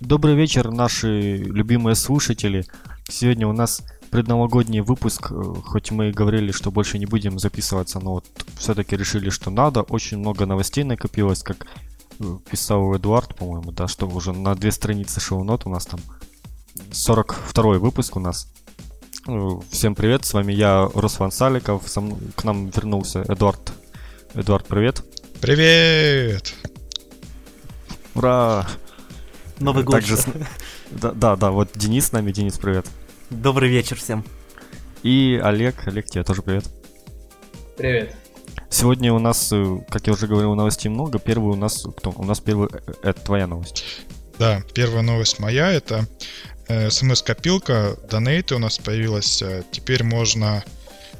Добрый вечер, наши любимые слушатели. Сегодня у нас предновогодний выпуск, э, хоть мы и говорили, что больше не будем записываться, но вот все-таки решили, что надо. Очень много новостей накопилось, как э, писал Эдуард, по-моему, да, что уже на две страницы шоу-нот у нас там 42 выпуск у нас. Э, всем привет, с вами я, Руслан Саликов, к нам вернулся Эдуард. Эдуард, привет. Привет! Ура! Новый год. Также с... да, да, да, вот Денис с нами. Денис, привет. Добрый вечер всем. И Олег. Олег, тебе тоже привет. Привет. Сегодня у нас, э, как я уже говорил, новостей много. Первый у нас кто? У нас первый э, это твоя новость. Да, первая новость моя это э, смс-копилка, донейты у нас появилась. Теперь можно,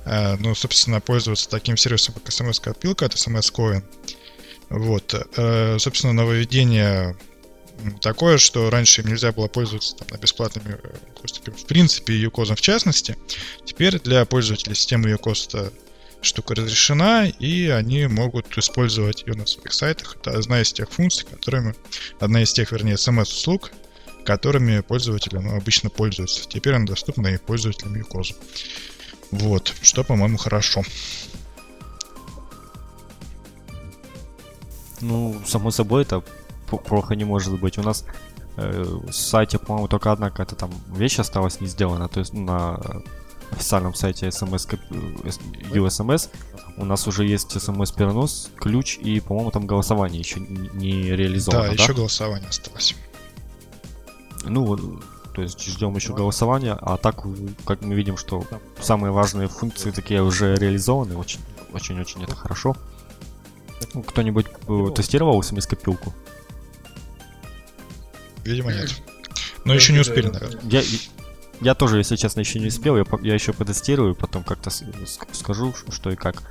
ну, собственно, пользоваться таким сервисом, как смс-копилка, это смс-коин. Вот, собственно, нововведение такое, что раньше им нельзя было пользоваться там, бесплатными хостингами, в принципе, Юкозом в частности. Теперь для пользователей системы Юкоста штука разрешена, и они могут использовать ее на своих сайтах. Это одна из тех функций, которыми, одна из тех, вернее, смс-услуг, которыми пользователи ну, обычно пользуются. Теперь она доступна и пользователям Юкоза. Вот, что, по-моему, хорошо. Ну, само собой, это плохо не может быть. У нас э, в сайте, по-моему, только одна какая-то там вещь осталась не сделана. То есть на официальном сайте SMS, USMS у нас уже есть SMS-перенос, ключ и, по-моему, там голосование еще не реализовано. Да, да, еще голосование осталось. Ну, то есть ждем еще голосования, а так, как мы видим, что самые важные функции такие уже реализованы, очень-очень это хорошо. Ну, кто-нибудь э, тестировал смс-копилку? Видимо, нет. Но еще не успели, наверное. Я, я тоже, если честно, еще не успел. Я, я еще потестирую, потом как-то скажу, что и как.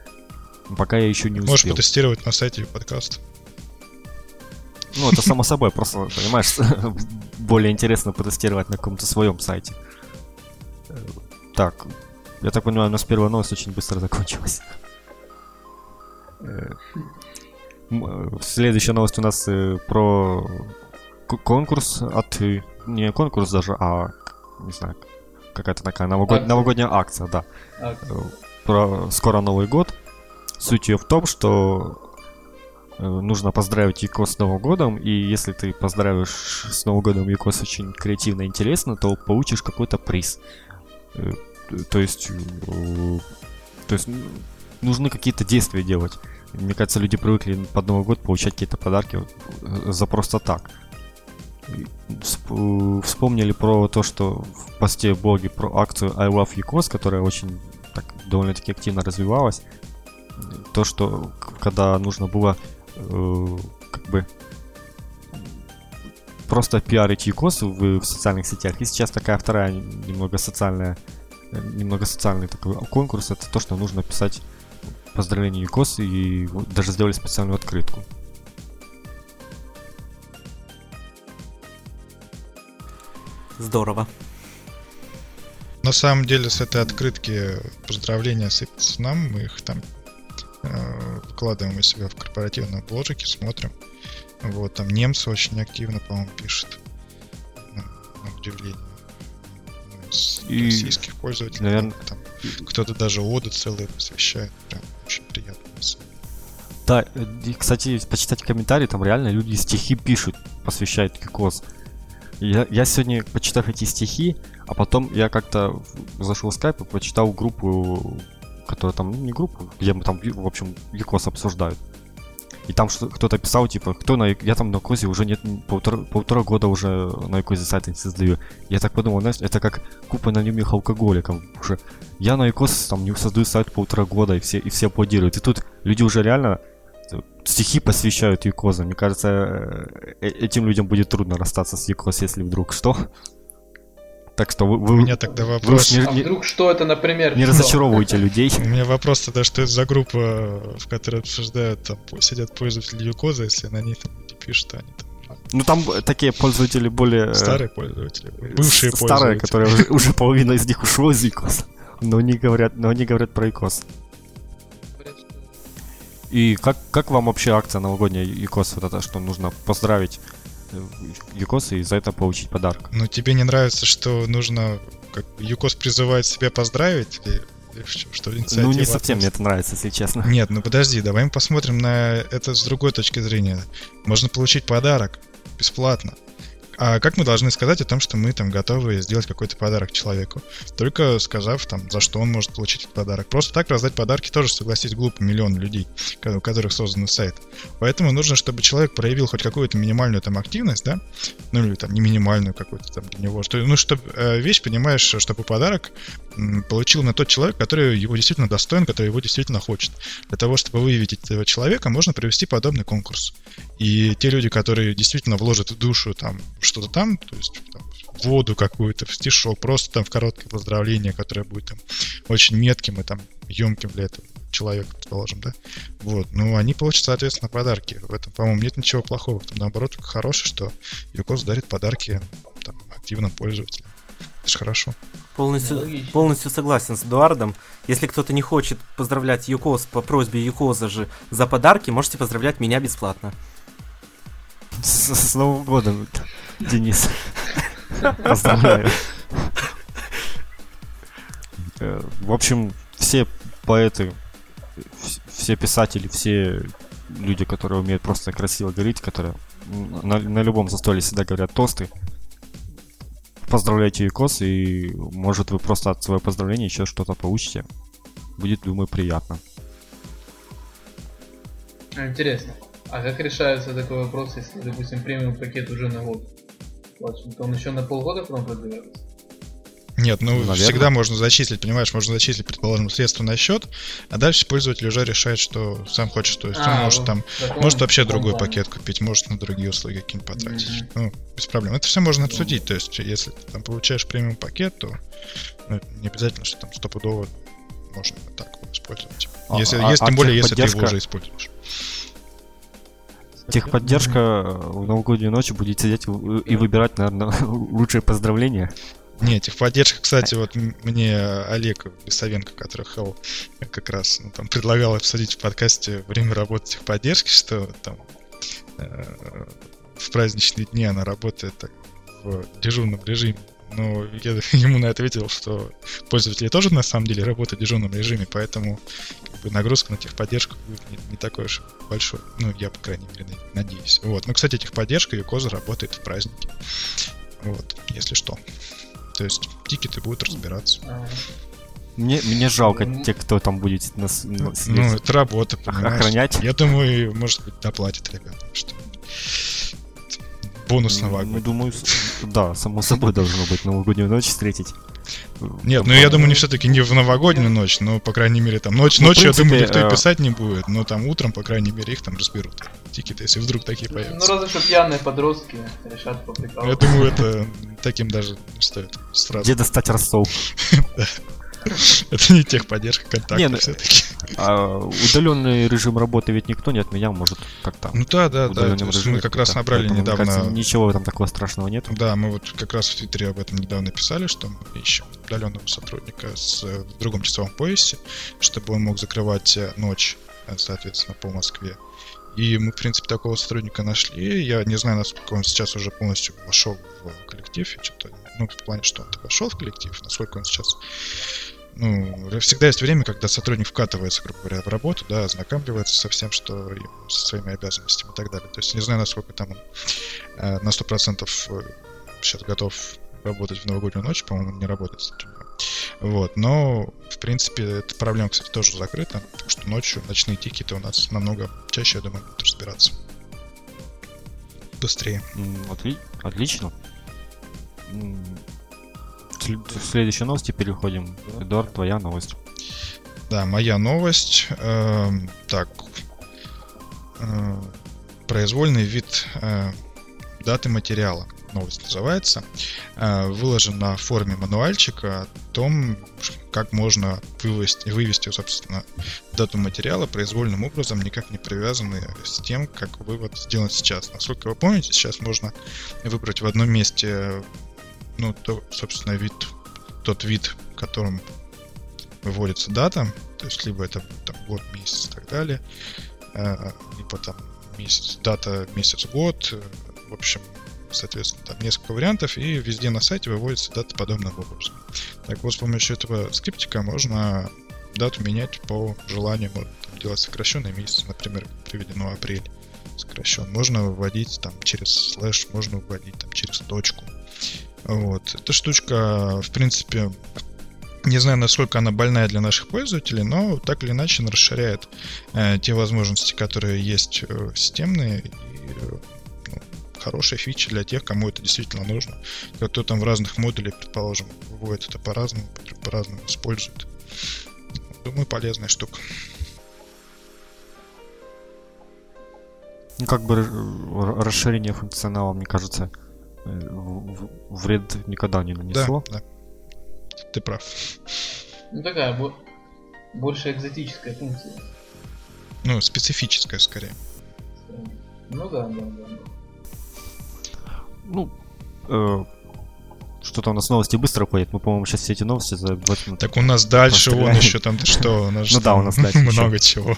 Пока я еще не успел. Можешь потестировать на сайте подкаста. Ну, это само собой, просто, понимаешь, более интересно потестировать на каком-то своем сайте. Так, я так понимаю, у нас первая новость очень быстро закончилась. Э, следующая новость у нас э, про конкурс от... Не конкурс даже, а... Не знаю, какая-то такая новогод... новогодняя акция, да. Акция. Про... Скоро Новый год. Суть ее в том, что э, нужно поздравить Якос с Новым годом, и если ты поздравишь с Новым годом Якос очень креативно и интересно, то получишь какой-то приз. Э, то есть... Э, то есть нужны какие-то действия делать. Мне кажется, люди привыкли под Новый год получать какие-то подарки за просто так вспомнили про то, что в посте блоге про акцию I Love Ecos, которая очень так довольно-таки активно развивалась. То, что когда нужно было э, как бы просто пиарить ЮКОС в, в социальных сетях. И сейчас такая вторая немного социальная, немного социальный такой конкурс. Это то, что нужно писать поздравления ЮКОС и даже сделали специальную открытку. Здорово. На самом деле с этой открытки поздравления сыпятся нам, мы их там э, выкладываем у себя в корпоративном бложике, смотрим. Вот, там немцы очень активно, по-моему, пишут. На, на удивление. И российских пользователей. Наверное... Там, кто-то даже оды целые посвящает. Прям очень приятно. Да, и, кстати, почитать комментарии, там реально люди стихи пишут, посвящают uCoz. Я, я сегодня почитав эти стихи, а потом я как-то зашел в скайп и почитал группу, которая там, ну не группу, где мы там, в общем, uCoz обсуждают. И там кто-то писал, типа, кто на... Я там на uCoz е уже нет, полтора, полтора года уже на uCoz е сайт не создаю. Я так подумал, знаешь, это как клуб анонимных алкоголиков уже. Я на uCoz там не создаю сайт полтора года, и все, и все аплодируют. И тут люди уже реально стихи посвящают Юкоза. Мне кажется, э, э, этим людям будет трудно расстаться с Юкоз, если вдруг что. Так что вы... вы У меня тогда вопрос. Вы не, а вдруг что это, например? Не разочаровывайте людей. У меня вопрос тогда, что это за группа, в которой обсуждают, там сидят пользователи Юкоза, если на ней там пишут, они там ну там такие пользователи более... Э, старые пользователи, бывшие Старые, которые уже, уже половина из них ушло из Икос. Но они говорят, но они говорят про Икос. И как, как вам вообще акция новогодняя ИКОС, вот это, что нужно поздравить ЮКОС и за это получить подарок. Но тебе не нравится, что нужно... Как, ЮКОС призывает себя поздравить? Что, что Ну, не инициатива совсем мне это нравится, если честно. Нет, ну подожди, давай мы посмотрим на это с другой точки зрения. Можно получить подарок бесплатно. А как мы должны сказать о том, что мы там готовы сделать какой-то подарок человеку? Только сказав там, за что он может получить этот подарок. Просто так раздать подарки тоже, согласись, глупо миллион людей, у которых создан сайт. Поэтому нужно, чтобы человек проявил хоть какую-то минимальную там активность, да? Ну или там не минимальную какую-то там для него. Что, ну, чтобы вещь, понимаешь, чтобы подарок м, получил на тот человек, который его действительно достоин, который его действительно хочет. Для того, чтобы выявить этого человека, можно провести подобный конкурс. И те люди, которые действительно вложат в душу там что-то там, то есть там, в воду какую-то, в стишок, просто там в короткое поздравление, которое будет там очень метким и там емким для этого человека, предположим, да. Вот. Ну, они получат, соответственно, подарки. В этом, по-моему, нет ничего плохого. Этом, наоборот, только хорошее, что Юкос дарит подарки там, активным пользователям. Это же хорошо. Полностью, Логично. полностью согласен с Эдуардом. Если кто-то не хочет поздравлять ЮКОС по просьбе ЮКОСа же за подарки, можете поздравлять меня бесплатно. С, с Новым годом, Денис. Поздравляю. Э, В общем, все поэты, вс- все писатели, все люди, которые умеют просто красиво говорить, которые на, на любом застолье всегда говорят тосты. Поздравляйте ЮКОС, и может вы просто от своего поздравления еще что-то получите. Будет, думаю, приятно. Интересно. А как решается такой вопрос, если, допустим, премиум пакет уже на год? он еще на полгода потом продлевается? Нет, ну Наверно. всегда можно зачислить, понимаешь, можно зачислить, предположим, средства на счет, а дальше пользователь уже решает, что сам хочет. То есть он А, может вот там, таком- может вообще другой плане. пакет купить, может на другие услуги какие-нибудь потратить. Мгм. Ну, без проблем. Это все можно обсудить. То есть, если ты там получаешь премиум пакет, то ну, не обязательно, что там стопудово можно так вот использовать. А- если, а- если а тем более, если ты его уже используешь. Техподдержка э, в новогоднюю ночь будет сидеть и выбирать, наверное, лучшие поздравления. Не, техподдержка, кстати, вот мне Олег Лисовенко, который Хелл, как раз ну, там предлагал обсудить в подкасте время работы техподдержки, что там э, в праздничные дни она работает так, в дежурном режиме. Но я ему на это ответил, что пользователи тоже на самом деле работают в дежурном режиме, поэтому как бы, нагрузка на техподдержку будет не, не такой уж большой. Ну, я, по крайней мере, на- надеюсь. Вот. Ну, кстати, техподдержка Юкоза работает в праздники. Вот, если что. То есть тикеты будут разбираться. Мне, мне жалко Ну. тех, кто там будет нас, нас- Ну, это работа, понимаешь? охранять. Я думаю, может быть, доплатят ребятам, что бонус Ну, новогодний. думаю, да, само собой должно быть новогоднюю ночь встретить. Нет, ну я думаю, не все-таки не в новогоднюю ночь, но, по крайней мере, там ночь, Ну, ночью, я думаю, принципе, никто и э, писать не будет, но там утром, по крайней мере, их там разберут. Тикеты, если вдруг такие Ну, появятся. разве что пьяные подростки решат Я поприкалываться. думаю, это таким даже стоит сразу. Где достать Ростов? Это не техподдержка контакта ну, все-таки. А удаленный режим работы ведь никто не отменял, может как-то. Ну да, да, да. мы как раз набрали недавно ничего там такого страшного нет. Да, мы вот как раз в Твиттере об этом недавно писали, что мы ищем удаленного сотрудника с, э, в другом часовом поясе, чтобы он мог закрывать э, ночь, э, соответственно, по Москве. И мы, в принципе, такого сотрудника нашли. Я не знаю, насколько он сейчас уже полностью вошел в коллектив. Что-то, ну, в плане, что он вошел в коллектив, насколько он сейчас... Ну, всегда есть время, когда сотрудник вкатывается, грубо говоря, в работу, да, ознакомливается со всем, что со своими обязанностями и так далее. То есть не знаю, насколько там он э, на 100% сейчас готов работать в новогоднюю ночь, по-моему, не работает. Вот, но, в принципе, эта проблема, кстати, тоже закрыта, потому что ночью ночные тикеты у нас намного чаще, я думаю, будут разбираться. Быстрее. Отли- Отлично. В следующей новости переходим. Эдуард, твоя новость. Да, моя новость. эм, так. э, произвольный вид э, даты материала. Новость называется. Э, выложен на форуме мануальчика о том, как можно вывести, вывести, собственно, дату материала произвольным образом, никак не привязанный с тем, как вывод сделан сейчас. Насколько вы помните, сейчас можно выбрать в одном месте, ну, то, собственно, вид, тот вид, которым выводится дата, то есть либо это там, год, месяц и так далее, э, либо там месяц, дата, месяц, год, э, в общем, соответственно, там несколько вариантов, и везде на сайте выводится дата подобным образом. Так вот, с помощью этого скриптика можно дату менять по желанию, можно делать сокращенный месяц, например, приведено апрель сокращен. Можно выводить там через слэш, можно выводить там через точку. Вот. Эта штучка, в принципе, не знаю, насколько она больная для наших пользователей, но так или иначе она расширяет э, те возможности, которые есть э, системные. И, э, ну, хорошая фича для тех, кому это действительно нужно. Кто там в разных модулях, предположим, выводит это по-разному, по-разному использует. Думаю, полезная штука. Ну, как бы р- расширение функционала, мне кажется, э, вред никогда не нанесло. Да, да. Ты прав. Ну такая бо- больше экзотическая функция. Ну, специфическая скорее. Ну да, да, да. да. Ну, э, что-то у нас новости быстро ходят. Мы, по-моему, сейчас все эти новости за 20 минут. Так у нас дальше вон еще там что, у нас же Ну да, у нас дальше много чего.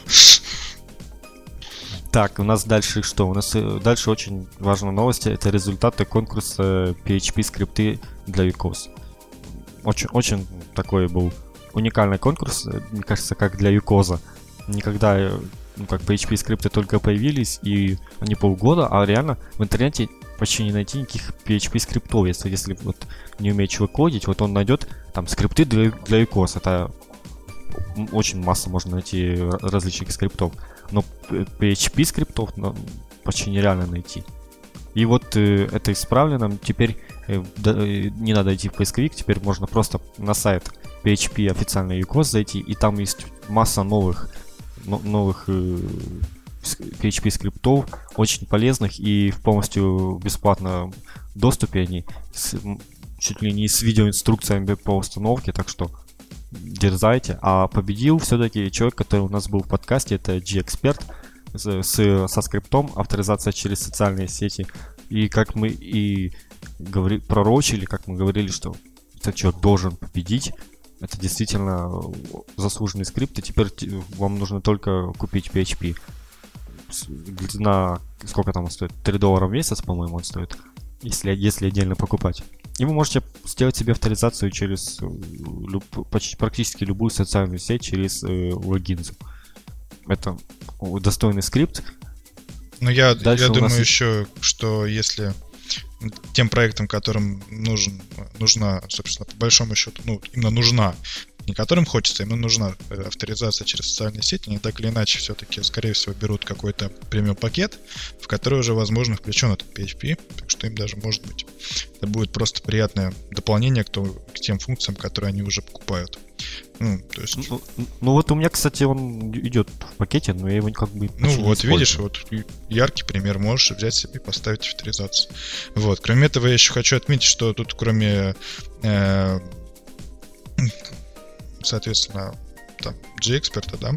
Так, у нас дальше что? У нас э, дальше очень важная новость. Это результаты конкурса PHP скрипты для UCOS. Очень, очень такой был уникальный конкурс, э, мне кажется, как для UCOS. Никогда, э, ну, как PHP скрипты только появились, и они полгода, а реально в интернете почти не найти никаких PHP скриптов. Если, если вот не умеет человек кодить, вот он найдет там скрипты для, для UCOS. Это очень масса можно найти различных скриптов. Но п- PHP скриптов ну, почти нереально найти. И вот э, это исправлено. Теперь э, да, э, не надо идти в поисковик, теперь можно просто на сайт PHP официальный UCOS зайти, и там есть масса новых, но- новых э, PHP скриптов, очень полезных и в полностью бесплатном доступе они, с- чуть ли не с видеоинструкциями по установке, так что дерзайте. А победил все-таки человек, который у нас был в подкасте, это G-Expert с, с- со скриптом, авторизация через социальные сети. И как мы и говори, пророчили, как мы говорили, что этот человек должен победить, это действительно э, заслуженный скрипт, и теперь те- вам нужно только купить PHP. На сколько там он стоит? 3 доллара в месяц, по-моему, он стоит, если, если отдельно покупать. И вы можете сделать себе авторизацию через э, люб- почти практически любую социальную сеть через э, логин. Это достойный скрипт. Но я, Дальше я нас думаю есть- еще, что если тем проектам, которым нужен, нужна, собственно, по большому счету, ну, именно нужна, не которым хочется, именно нужна э, авторизация через социальные сети, они так или иначе все-таки, скорее всего, берут какой-то премиум пакет, в который уже, возможно, включен этот PHP, так что им даже, может быть, это будет просто приятное дополнение к, то- к тем функциям, которые они уже покупают. Ну, то есть, Ну, ну вот у меня, кстати, он идет в пакете, но я его как бы Ну вот, видишь, вот яркий пример, можешь взять себе и поставить авторизацию. Вот, кроме этого, я еще хочу отметить, что тут кроме, э, соответственно, там, G-эксперта, да,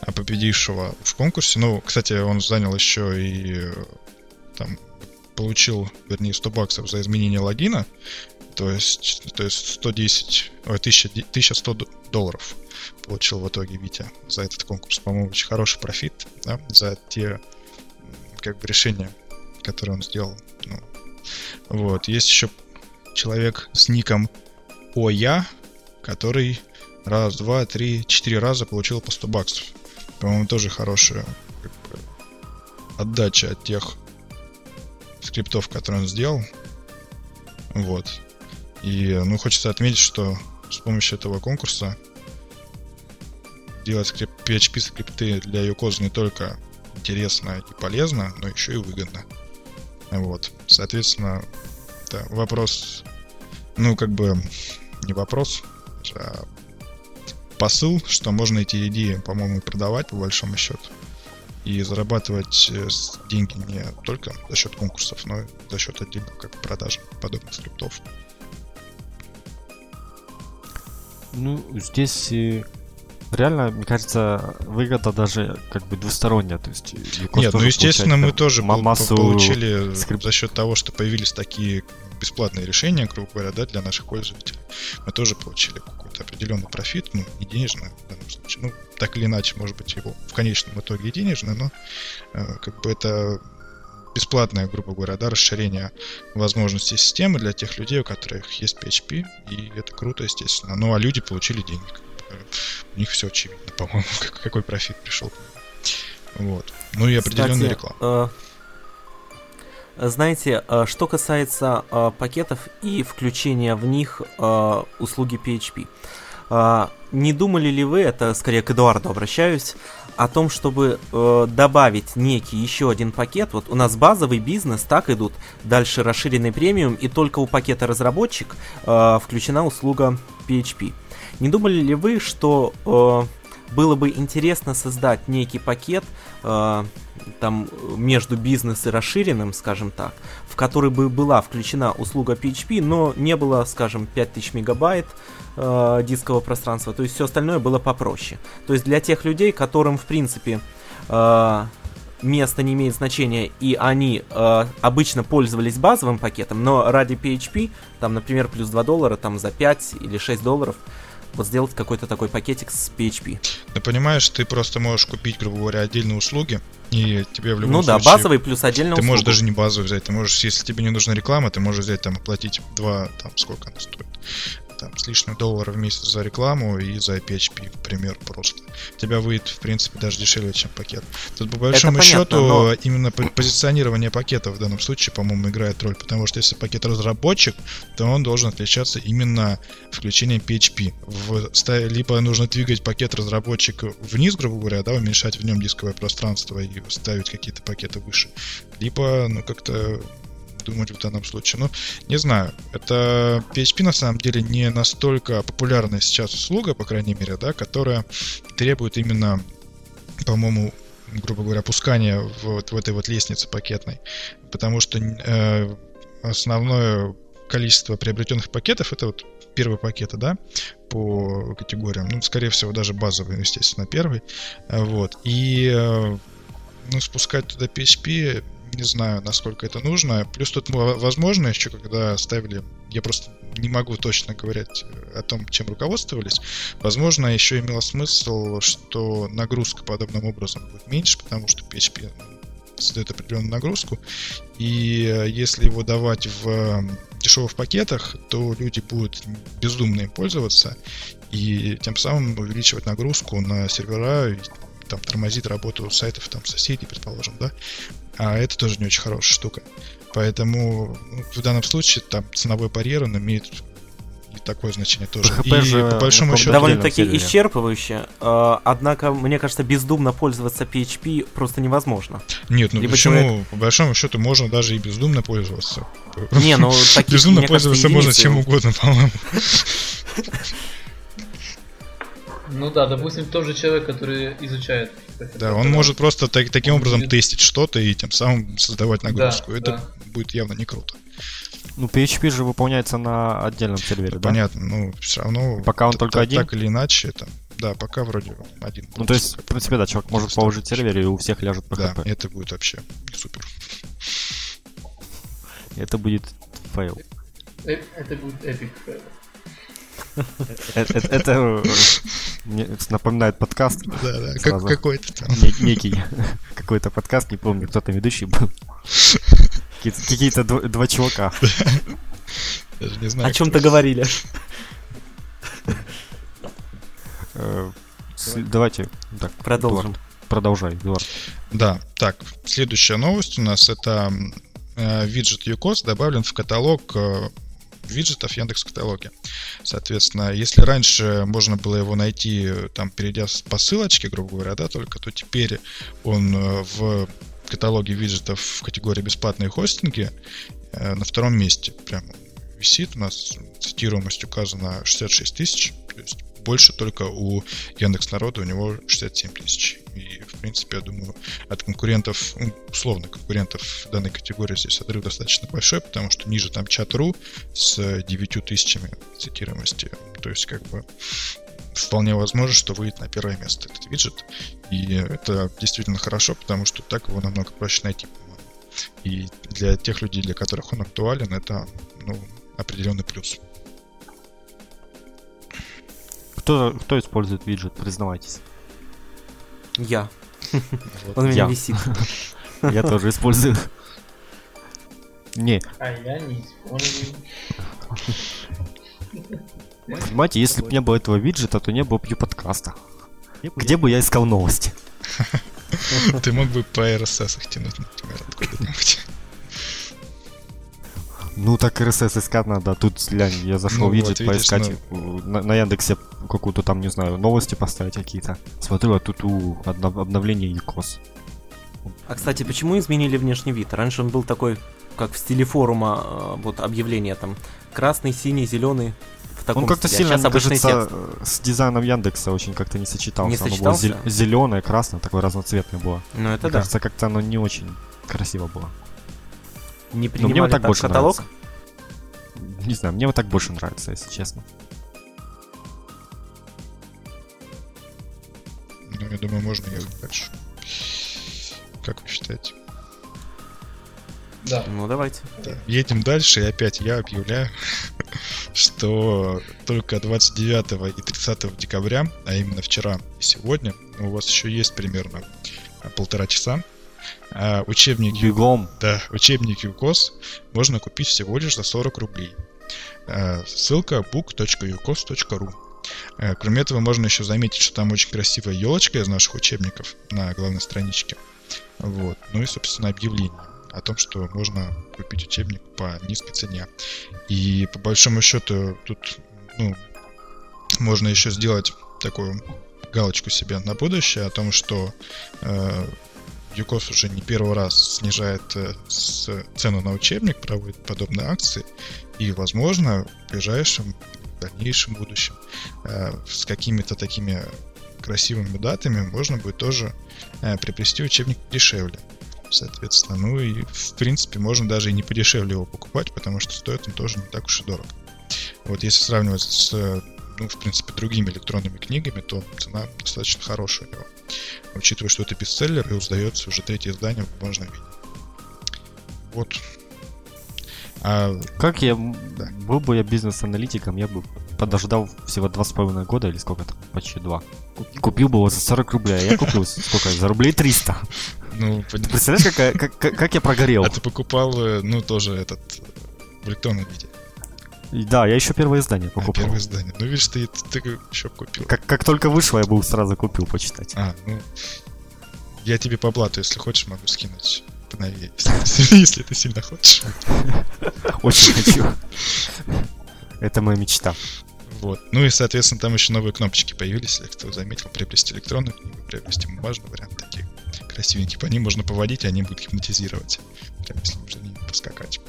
а победившего в конкурсе, ну, кстати, он занял еще и там получил, вернее, 100 баксов за изменение логина, то есть, то есть 110, ой, 1000, 1100 д- долларов получил в итоге Витя за этот конкурс. По-моему, очень хороший профит, да, за те как бы решения, которые он сделал. Ну, вот. Есть еще человек с ником Оя, который раз, два, три, четыре раза получил по 100 баксов. По-моему, тоже хорошая как бы, отдача от тех скриптов, которые он сделал. Вот. И, ну, хочется отметить, что с помощью этого конкурса делать скрип- PHP скрипты для UCOS не только интересно и полезно, но еще и выгодно. Вот. Соответственно, да, вопрос, ну, как бы, не вопрос, а посыл, что можно эти идеи, по-моему, продавать по большому счету и зарабатывать э, деньги не только за счет конкурсов, но и за счет отдельных как продаж подобных скриптов. Ну, здесь э, реально, мне кажется, выгода даже как бы двусторонняя. То есть, Нет, ну естественно, мы тоже массу получили скрип- за счет того, что появились такие бесплатные решения, грубо говоря, да, для наших пользователей. Мы тоже получили какой-то определенный профит, ну, не денежный в данном случае. Ну, так или иначе, может быть, его в конечном итоге и денежный, но э, как бы это бесплатное, грубо говоря, да, расширение возможностей системы для тех людей, у которых есть PHP, и это круто, естественно. Ну, а люди получили денег. У них все очевидно, по-моему, какой профит пришел. Вот. Ну и определенная Кстати, реклама. э, Знаете, э, что касается э, пакетов и включения в них э, услуги PHP. э, Не думали ли вы, это скорее к Эдуарду обращаюсь, о том, чтобы э, добавить некий еще один пакет? Вот у нас базовый бизнес, так идут, дальше расширенный премиум, и только у пакета разработчик э, включена услуга PHP. Не думали ли вы, что э, было бы интересно создать некий пакет э, там между бизнес и расширенным, скажем так, в который бы была включена услуга PHP, но не было, скажем, 5000 мегабайт э, дискового пространства, то есть все остальное было попроще. То есть для тех людей, которым, в принципе, э, место не имеет значения, и они э, обычно пользовались базовым пакетом, но ради PHP, там, например, плюс 2 доллара, там, за 5 или 6 долларов, вот сделать какой-то такой пакетик с PHP. Ты понимаешь, ты просто можешь купить, грубо говоря, отдельные услуги, и тебе в любом Ну да, случае... базовый плюс отдельно Ты можешь даже не базовый взять, ты можешь, если тебе не нужна реклама, ты можешь взять там оплатить два, там сколько она стоит, там с лишним доллара в месяц за рекламу и за PHP, например, просто. Тебя выйдет, в принципе, даже дешевле, чем пакет. Тут по большому понятно, счету но- именно по- позиционирование пакета в данном случае, по-моему, играет роль, потому что если пакет разработчик, то он должен отличаться именно включением PHP. В либо нужно двигать пакет разработчик вниз, грубо говоря, да, уменьшать в нем дисковое пространство и ставить какие-то пакеты выше, либо, ну, как-то думать в данном случае. Ну, не знаю. Это PHP на самом деле не настолько популярная сейчас услуга, по крайней мере, да, которая требует именно, по-моему, грубо говоря, опускания вот в этой вот лестнице пакетной. Потому что э, основное количество приобретенных пакетов это вот первые пакеты, да, по категориям. Ну, скорее всего, даже базовый, естественно, первый. Вот. И э, ну, спускать туда PHP, не знаю, насколько это нужно. Плюс тут мо- возможно еще, когда ставили, я просто не могу точно говорить о том, чем руководствовались, возможно, еще имело смысл, что нагрузка подобным образом будет меньше, потому что PHP создает определенную нагрузку, и э, если его давать в э, дешевых пакетах, то люди будут бездумно им пользоваться, и тем самым увеличивать нагрузку на сервера, там тормозит работу сайтов там соседей, предположим, да. А это тоже не очень хорошая штука. Поэтому ну, в данном случае там ценовой барьер он имеет и такое значение тоже. PHP и же по на большому счету... Довольно-таки исчерпывающе, э, однако, мне кажется, бездумно пользоваться PHP просто невозможно. Нет, ну Либо почему? человек- По большому счету можно даже и бездумно пользоваться. Не, ну таких, Безумно мне кажется, пользоваться можно чем угодно, по-моему. Ну да, допустим, тот же человек, который изучает. Да, он может просто так- таким Он образом будет- тестить что-то и тем самым создавать нагрузку. Да, Это да. будет явно не круто. Ну, PHP же выполняется на отдельном сервере, да? Понятно, ну все равно. Пока он т- только т- один? Так или иначе, там, да, пока вроде один. Ну, то есть, в принципе, да, человек может положить сервер, и у всех ляжет Да, PHP. это будет вообще супер. Это будет fail. Э- Это будет epic. fail. Э- э- Это э, напоминает подкаст. Да, да, какой-то там. Не- некий какой-то подкаст, не помню, кто там ведущий был. Какие-то- Какие-то дв- два чувака. Даже не знаю. О чем-то говорили. Давайте так, Продолжим. Эдуард, Продолжай, Эдуард. Да, так, следующая новость у нас это э, виджет UCOS добавлен в каталог виджетов Яндекс каталоге. Соответственно, если раньше можно было его найти, там, перейдя по ссылочке, грубо говоря, да, только, то теперь он э, в каталоге виджетов в категории бесплатные хостинги э, на втором месте прям висит. У нас цитируемость указана 66 тысяч, то есть больше только у Яндекс Народа, у него 67 тысяч. И, в принципе, я думаю, от конкурентов, ну, условно конкурентов данной категории здесь отрыв достаточно большой, потому что ниже там чат.ру с 9 тысячами цитируемости. То есть, как бы, вполне возможно, что выйдет на первое место этот виджет. И это действительно хорошо, потому что так его намного проще найти, по-моему. И для тех людей, для которых он актуален, это ну, определенный плюс. Кто, кто использует виджет, признавайтесь. Я. Он у меня Я. висит. Я тоже использую. Не, А я не использую. понимаете, если бы не было этого виджета, то не было бы подкаста. Где бы я искал новости? Ты мог бы по RSS их тянуть, например, откуда-нибудь. Ну так RSS искать надо, а тут глянь, я зашел Ну в виджет вот, видишь, поискать э, на, на Яндексе какую-то там, не знаю, новости поставить какие-то. Смотрю, а тут у обнов- обновление ЮКОС. А, кстати, почему изменили внешний вид? Раньше он был такой, как в стиле форума, э, вот объявление там. Красный, синий, зеленый. В таком Он как-то стиле. А сильно, мне обычный кажется, текст. с дизайном Яндекса очень как-то не сочетался. Не Оно было сочетался? зеленое, красное, такое разноцветное было. Ну это Мне да. кажется, как-то оно не очень красиво было. Не Ну, принимали мне вот так так больше каталог? нравится. Не знаю, мне вот так больше нравится, если честно. Ну, я думаю, можно ехать дальше. Как вы считаете? Да. Ну давайте. Да. Едем дальше, и опять я объявляю, что только 29 и 30 декабря, а именно вчера и сегодня, у вас еще есть примерно а, полтора часа, а, учебник Бегом. Да, учебник ЮКОС можно купить всего лишь за 40 рублей. Э, Ссылка book.ucos.ru Э, Кроме этого, можно еще заметить, что там очень красивая елочка из наших учебников на главной страничке. Вот. Ну и, собственно, объявление о том, что можно купить учебник по низкой цене. И по большому счету тут ну, можно еще сделать такую галочку себе на будущее о том, что э, ЮКОС уже не первый раз снижает э, цену на учебник, проводит подобные акции, и, возможно, в ближайшем, в дальнейшем будущем э, с какими-то такими красивыми датами можно будет тоже э, приобрести учебник дешевле. Соответственно, ну и в принципе можно даже и не подешевле его покупать, потому что стоит он тоже не так уж и дорого. Вот если сравнивать с, ну, в принципе, другими электронными книгами, то цена достаточно хорошая у него. Учитывая, что это бестселлер и издается уже третье издание в бумажном виде. Вот. А, Как я Да. был бы я бизнес-аналитиком, я бы подождал всего два с половиной года или сколько там, почти два. Купил бы его за 40 рублей, а я купил сколько? За рублей 300. ну, пон- Представляешь, как, как, как я прогорел? а ты покупал, э, ну, тоже этот э, в электронном виде. Да, я еще первое издание А, покупал. первое издание. Ну, видишь, ты, ты еще купил. Как, как только вышло, я был сразу купил почитать. А, ну, я тебе по блату, если хочешь, могу скинуть поновее, если, если ты сильно хочешь. Очень хочу. Это моя мечта. Вот. Ну и, соответственно, там еще новые кнопочки появились, если кто заметил, приобрести электронную книгу, приобрести бумажный вариант, такие красивенькие. По ним можно поводить, и они будут гипнотизировать. Прям если между ними поскакать.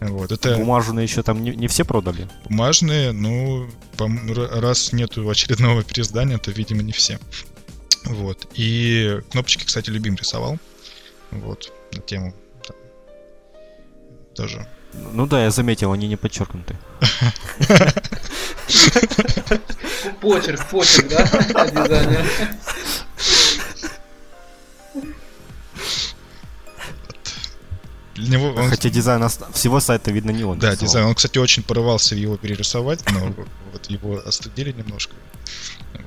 Вот, это Бумажные еще там не, не все продали. бумажные, ну, раз нету очередного переиздания, то, видимо, не все. Вот. И кнопочки, кстати, любим рисовал. Вот, на тему. там, Тоже. Ну да, я заметил, они не подчеркнуты. Почерк, почерк, да? Для него он, Хотя дизайн ост- всего сайта видно не он. да, рисовал. дизайн. Он, кстати, очень порывался его перерисовать, но вот его остудили немножко.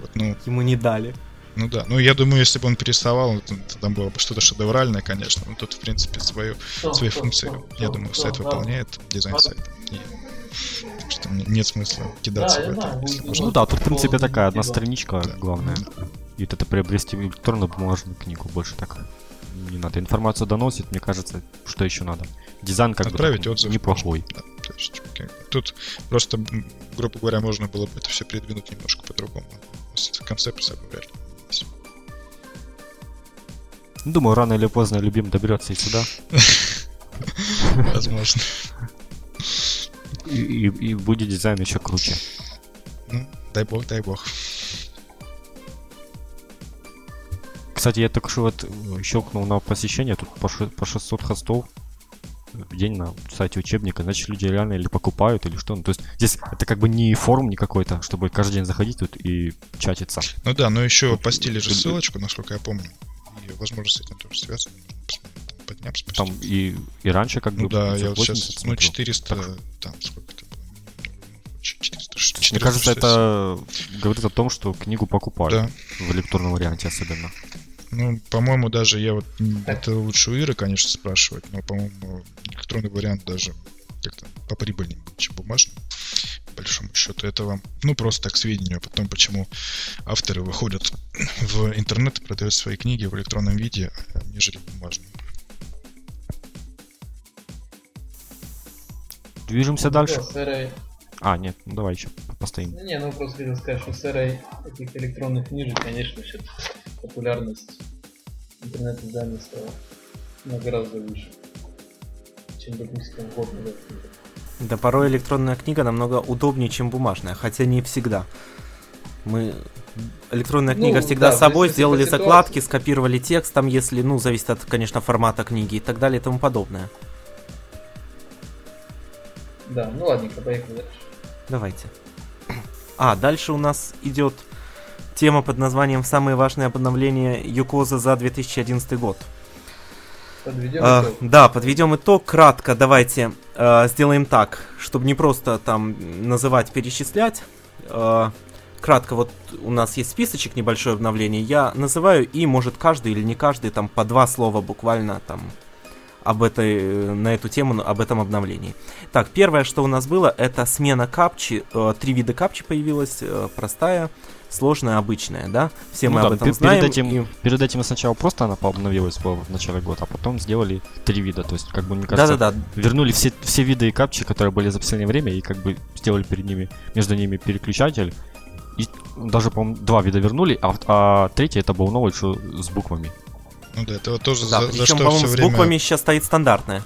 Вот, ну, Ему не дали. ну да. Ну, я думаю, если бы он перерисовал, то, то там было бы что-то шедевральное, конечно. Но тут, в принципе, свою, свои функции, я думаю, сайт выполняет, дизайн сайта. И, так что нет смысла кидаться Да, в это. знаю, если можно. Ну да, тут, в принципе, такая одна страничка, Да. главное. И вот это приобрести электронную бумажную книгу больше так не надо. Информацию доносит, мне кажется, что еще надо. Дизайн как Отправить бы отзыв. неплохой. Да, то есть, тут просто, грубо говоря, можно было бы это все передвинуть немножко по-другому. С- Концепт собой вряд ли есть. Ну, Думаю, рано или поздно любим доберется и сюда. Возможно. И, и- и будет дизайн еще круче. Ну, дай бог, дай бог. Кстати, я только что вот э, щелкнул на посещение, тут по, по 600 хостов в день на сайте учебника, значит люди реально или покупают, или что. Ну, то есть здесь это как бы не форум не какой-то, чтобы каждый день заходить тут и чатиться. Ну да, но еще Вот, постили же ссылочку, насколько я помню. И, возможно, с этим тоже связано. По дням. Там и, и раньше как Ну бы да, я вот 580 сейчас, ну, смотрел. 400, Так. там, сколько это было? Ну, 400, Мне кажется, 460. это говорит о том, что книгу покупают Да, в электронном варианте особенно. Ну, по-моему, даже я вот... Это лучше у Иры, конечно, спрашивать, но, по-моему, электронный вариант даже как-то поприбыльнее будет, чем бумажный. По большому счету, это вам, ну, просто так сведению о том, почему авторы выходят в интернет и продают свои книги в электронном виде, а нежели бумажные. Движемся Ну, дальше. А, нет, ну давай еще постоим. Ну, Не, ну просто хотел сказать, что с эрой этих электронных книжек, конечно, сейчас популярность интернет-изданий стала ну, гораздо выше, чем, допустим, год назад. Да порой электронная книга намного удобнее, чем бумажная, хотя не всегда. Мы электронная Ну, книга всегда да, с собой, сделали закладки, скопировали текст, там если, ну, зависит от, конечно, формата книги и так далее и тому подобное. Да, ну ладненько, поехали дальше. Давайте. А, дальше у нас идет тема под названием «Самые важные обновления Юкоза за 2011 год». Подведем А, итог. да, подведем итог. Кратко давайте э, сделаем так, чтобы не просто там называть, перечислять. Э, кратко, вот у нас есть списочек небольшое обновление. Я называю, и может каждый или не каждый там по два слова буквально там об этой, на эту тему, об этом обновлении. Так, первое, что у нас было, это смена капчи. Э, три вида капчи появилось. э, простая, сложная, обычная, да? Все Ну мы да, об этом пе- знаем. Перед этим, и- перед этим сначала просто она пообновилась была в начале года, а потом сделали три вида. То есть, как бы, мне кажется, Да-да-да, вернули все, все виды и капчи, которые были за последнее время, и как бы сделали перед ними, между ними переключатель. И даже, по-моему, два вида вернули, а, а третий это был новый, что с буквами. Ну да, это вот тоже Да, за, за причем, что по-моему, с время... буквами сейчас стоит стандартная.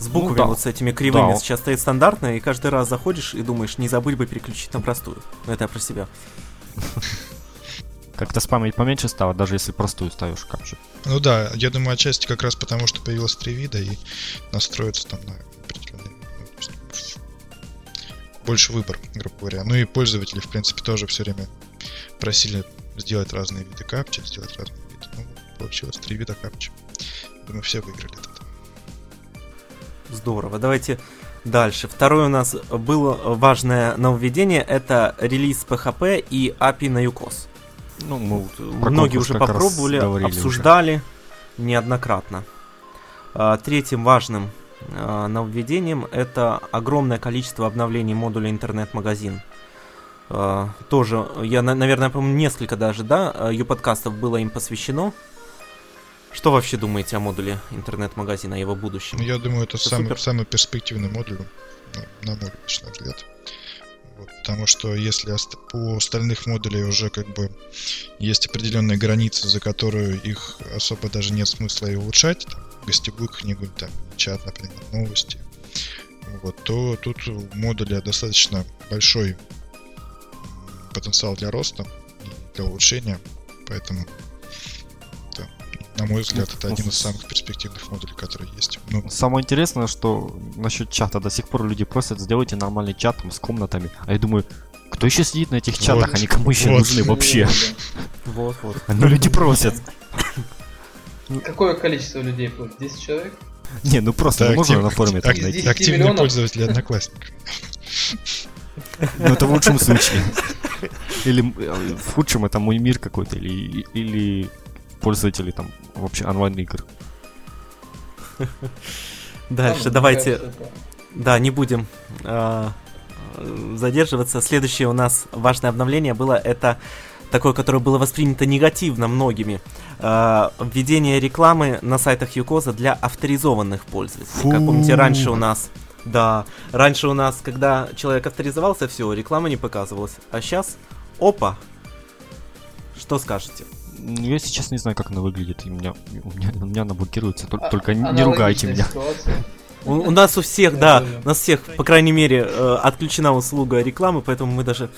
С буквами да. вот с этими кривыми Да. сейчас стоит стандартная, и каждый раз заходишь и думаешь, не забыть бы переключить на простую. Но это я про себя. Как-то спамить поменьше стало, даже если простую ставишь капчу. Ну да, я думаю, отчасти как раз потому, что появилось три вида и настроиться там на определенный... ну, больше выбор, грубо говоря. Ну и пользователи, в принципе, тоже все время просили сделать разные виды капчи, сделать разные виды. Ну, получилось три вида капчи. Думаю, все выиграли этого. Здорово. Давайте дальше. Второе у нас было важное нововведение. Это релиз PHP и API на UCOS. Ну, мы Многие уже попробовали, говорили уже. обсуждали неоднократно. А, Третьим важным а, нововведением это огромное количество обновлений модуля интернет-магазин. А, Тоже, я, на- наверное, по-моему, несколько даже, да, ю-подкастов было им посвящено. Что вообще думаете о модуле интернет-магазина, о его будущем? Я думаю, это, Это самый, супер. самый перспективный модуль, ну, на мой личный взгляд. Вот, потому что если ост- у остальных модулей уже как бы есть определенные границы, за которую их особо даже нет смысла и улучшать, там, гостевую книгу, там, чат, например, новости, вот, то тут у модуля достаточно большой потенциал для роста для улучшения, поэтому на мой взгляд, это ну, один из с- самых перспективных модулей, которые есть. Ну, Самое интересное, что насчет чата до сих пор люди просят, сделайте нормальный чат там, с комнатами. А я думаю, кто еще сидит на этих чатах, Вот. они кому еще Вот. нужны вообще? Вот, вот. Ну люди просят. Какое количество людей просит? 10 человек? Не, ну просто ну, можно актив- на форуме там найти. 10 активные миллионов? пользователи одноклассников. Ну это в лучшем случае. Или э, в худшем это мой мир какой-то, или, или пользователи там вообще онлайн-игр. Дальше, давайте Да, не будем а, задерживаться. Следующее у нас важное обновление было это такое, которое было воспринято негативно многими. А, введение рекламы на сайтах Юкоза для авторизованных пользователей. Как помните, раньше у нас, да, раньше у нас, когда человек авторизовался, все, реклама не показывалась. А сейчас, опа, что скажете? Я сейчас не знаю, как она выглядит, и у меня, у меня, у меня она блокируется, тол- А- только не ругайте меня. ситуация. У, у нас у всех, да, у нас всех, по крайней мере, э, отключена услуга рекламы, поэтому мы даже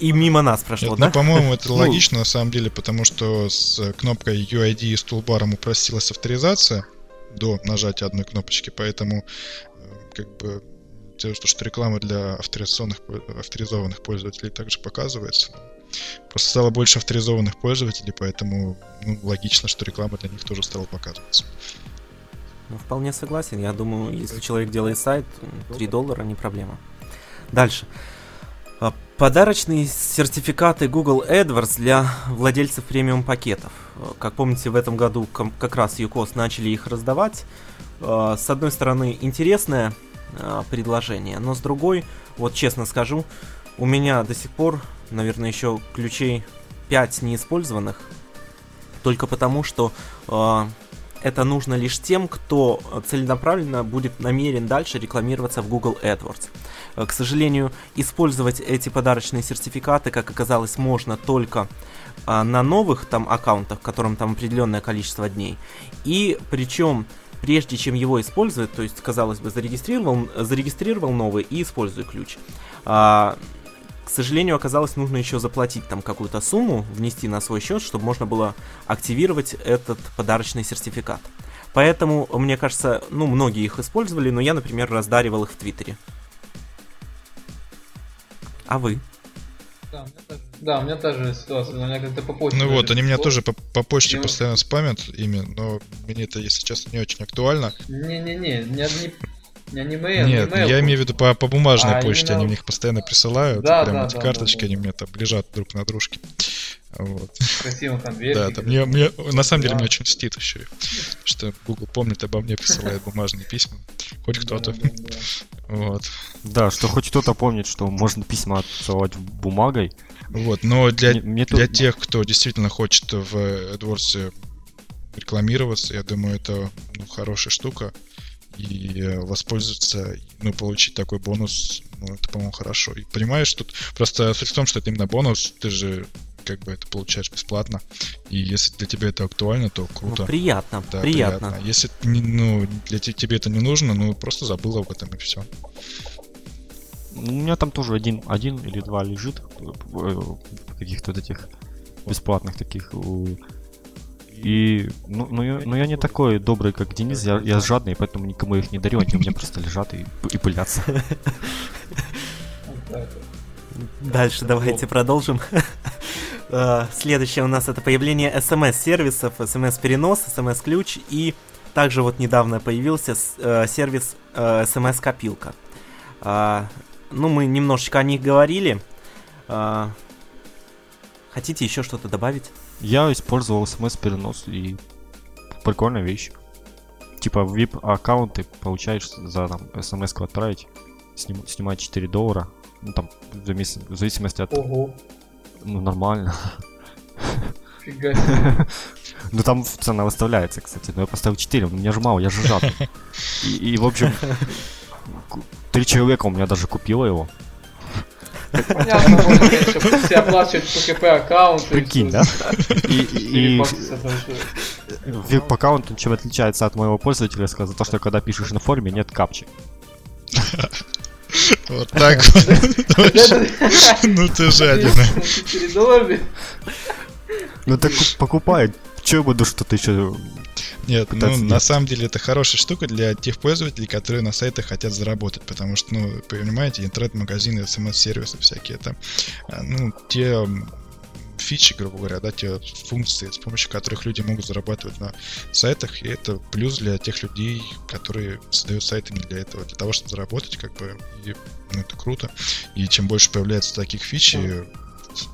и мимо нас прошло, Нет, да? Ну, по-моему, это Ну. логично на самом деле, потому что с кнопкой UID и с тулбаром упростилась авторизация до нажатия одной кнопочки, поэтому э, как бы то, что реклама для авторизационных, авторизованных пользователей также показывается. Просто стало больше авторизованных пользователей, поэтому ну, логично, что реклама для них тоже стала показываться. Ну, вполне согласен. Я думаю, если человек делает сайт, 3 доллара не проблема. Дальше. А, Подарочные сертификаты Google AdWords для владельцев премиум пакетов. А, Как помните, в этом году как раз UCOS начали их раздавать. А, С одной стороны, интересное предложение, но с другой, вот честно скажу, у меня до сих пор, наверное, еще ключей 5 неиспользованных. Только потому, что а, это нужно лишь тем, кто целенаправленно будет намерен дальше рекламироваться в Google AdWords. Э, К сожалению, использовать эти подарочные сертификаты, как оказалось, можно только а, на новых там аккаунтах, которым там определенное количество дней. И причем, прежде чем его использовать, то есть, казалось бы, зарегистрировал, зарегистрировал новый и используй ключ. К сожалению, оказалось, нужно еще заплатить там какую-то сумму, внести на свой счет, чтобы можно было активировать этот подарочный сертификат. Поэтому, мне кажется, ну, многие их использовали, но я, например, раздаривал их в Твиттере. А вы? Да, у меня та же- Да, у меня та же ситуация, у меня как-то по почте. Ну вот, они меня тоже по, по почте постоянно спамят ими, но мне это, если честно, не очень актуально. Не-не-не, не, не, mail, Нет, не mail. я имею в виду по, по бумажной А, почте, именно- они мне их постоянно присылают, Да, прям да, эти да, карточки, да, да. они мне там лежат друг на дружке. Вот. Красивом конверте. Да, там мне, мне, на самом деле Да. мне очень стыд еще, что Google помнит обо мне, присылает бумажные письма, хоть кто-то. Да, да, да. Вот. Да, что хоть кто-то помнит, что можно письма отсылать бумагой. Вот, но для, Мне- мне для тут- тех, кто действительно хочет в AdWords рекламироваться, я думаю, это ну, хорошая штука. И э, воспользоваться, ну, получить такой бонус, ну, это, по-моему, хорошо. И понимаешь, тут просто суть в том, что это именно бонус, ты же как бы это получаешь бесплатно. И если для тебя это актуально, то Ну, круто. приятно, Да, приятно. Если не- ну, для те- тебе это не нужно, ну просто забыл об этом и все. Ну, У меня там тоже один, один или два лежит э, каких-то вот этих бесплатных таких. И, ну, ну, я, ну я не такой добрый, как Денис, я, я жадный, поэтому никому их не дарю, они у меня просто лежат и, и пылятся. Дальше давайте продолжим. Э, Следующее у нас это появление смс-сервисов, смс-перенос, смс-ключ и также вот недавно появился э, сервис э, смс-копилка. Ну, мы немножечко о них говорили. Хотите еще что-то добавить? Я использовал смс-перенос и прикольная вещь. Типа VIP-аккаунты получаешь за там смс-ку отправить, сним- снимать 4 доллара. Ну там, в завис- в зависимости от... Ого, Ну, нормально. фига. Ну там цена выставляется, кстати. Но я поставил 4, у меня же мало, я же жадный. И, и, в общем, три человека у меня даже купило его. Понятно, все оплачивать PKP аккаунты. Прикинь, да? И, VIP-аккаунт, он чем отличается от моего пользователя, сказал, то, что когда пишешь на форуме, нет капчи. Вот так вот. Ну ты жадина. 4 доллара. Ну так покупай. Че я буду что-то еще... Нет, ну на самом деле это хорошая штука для тех пользователей, которые на сайтах хотят заработать, потому что, ну, понимаете, интернет-магазины, смс-сервисы всякие, это, а, ну, те фичи, грубо говоря, да, те функции, с помощью которых люди могут зарабатывать на сайтах, и это плюс для тех людей, которые создают сайты не для этого, для того, чтобы заработать, как бы, и, ну, это круто. И чем больше появляется таких фич и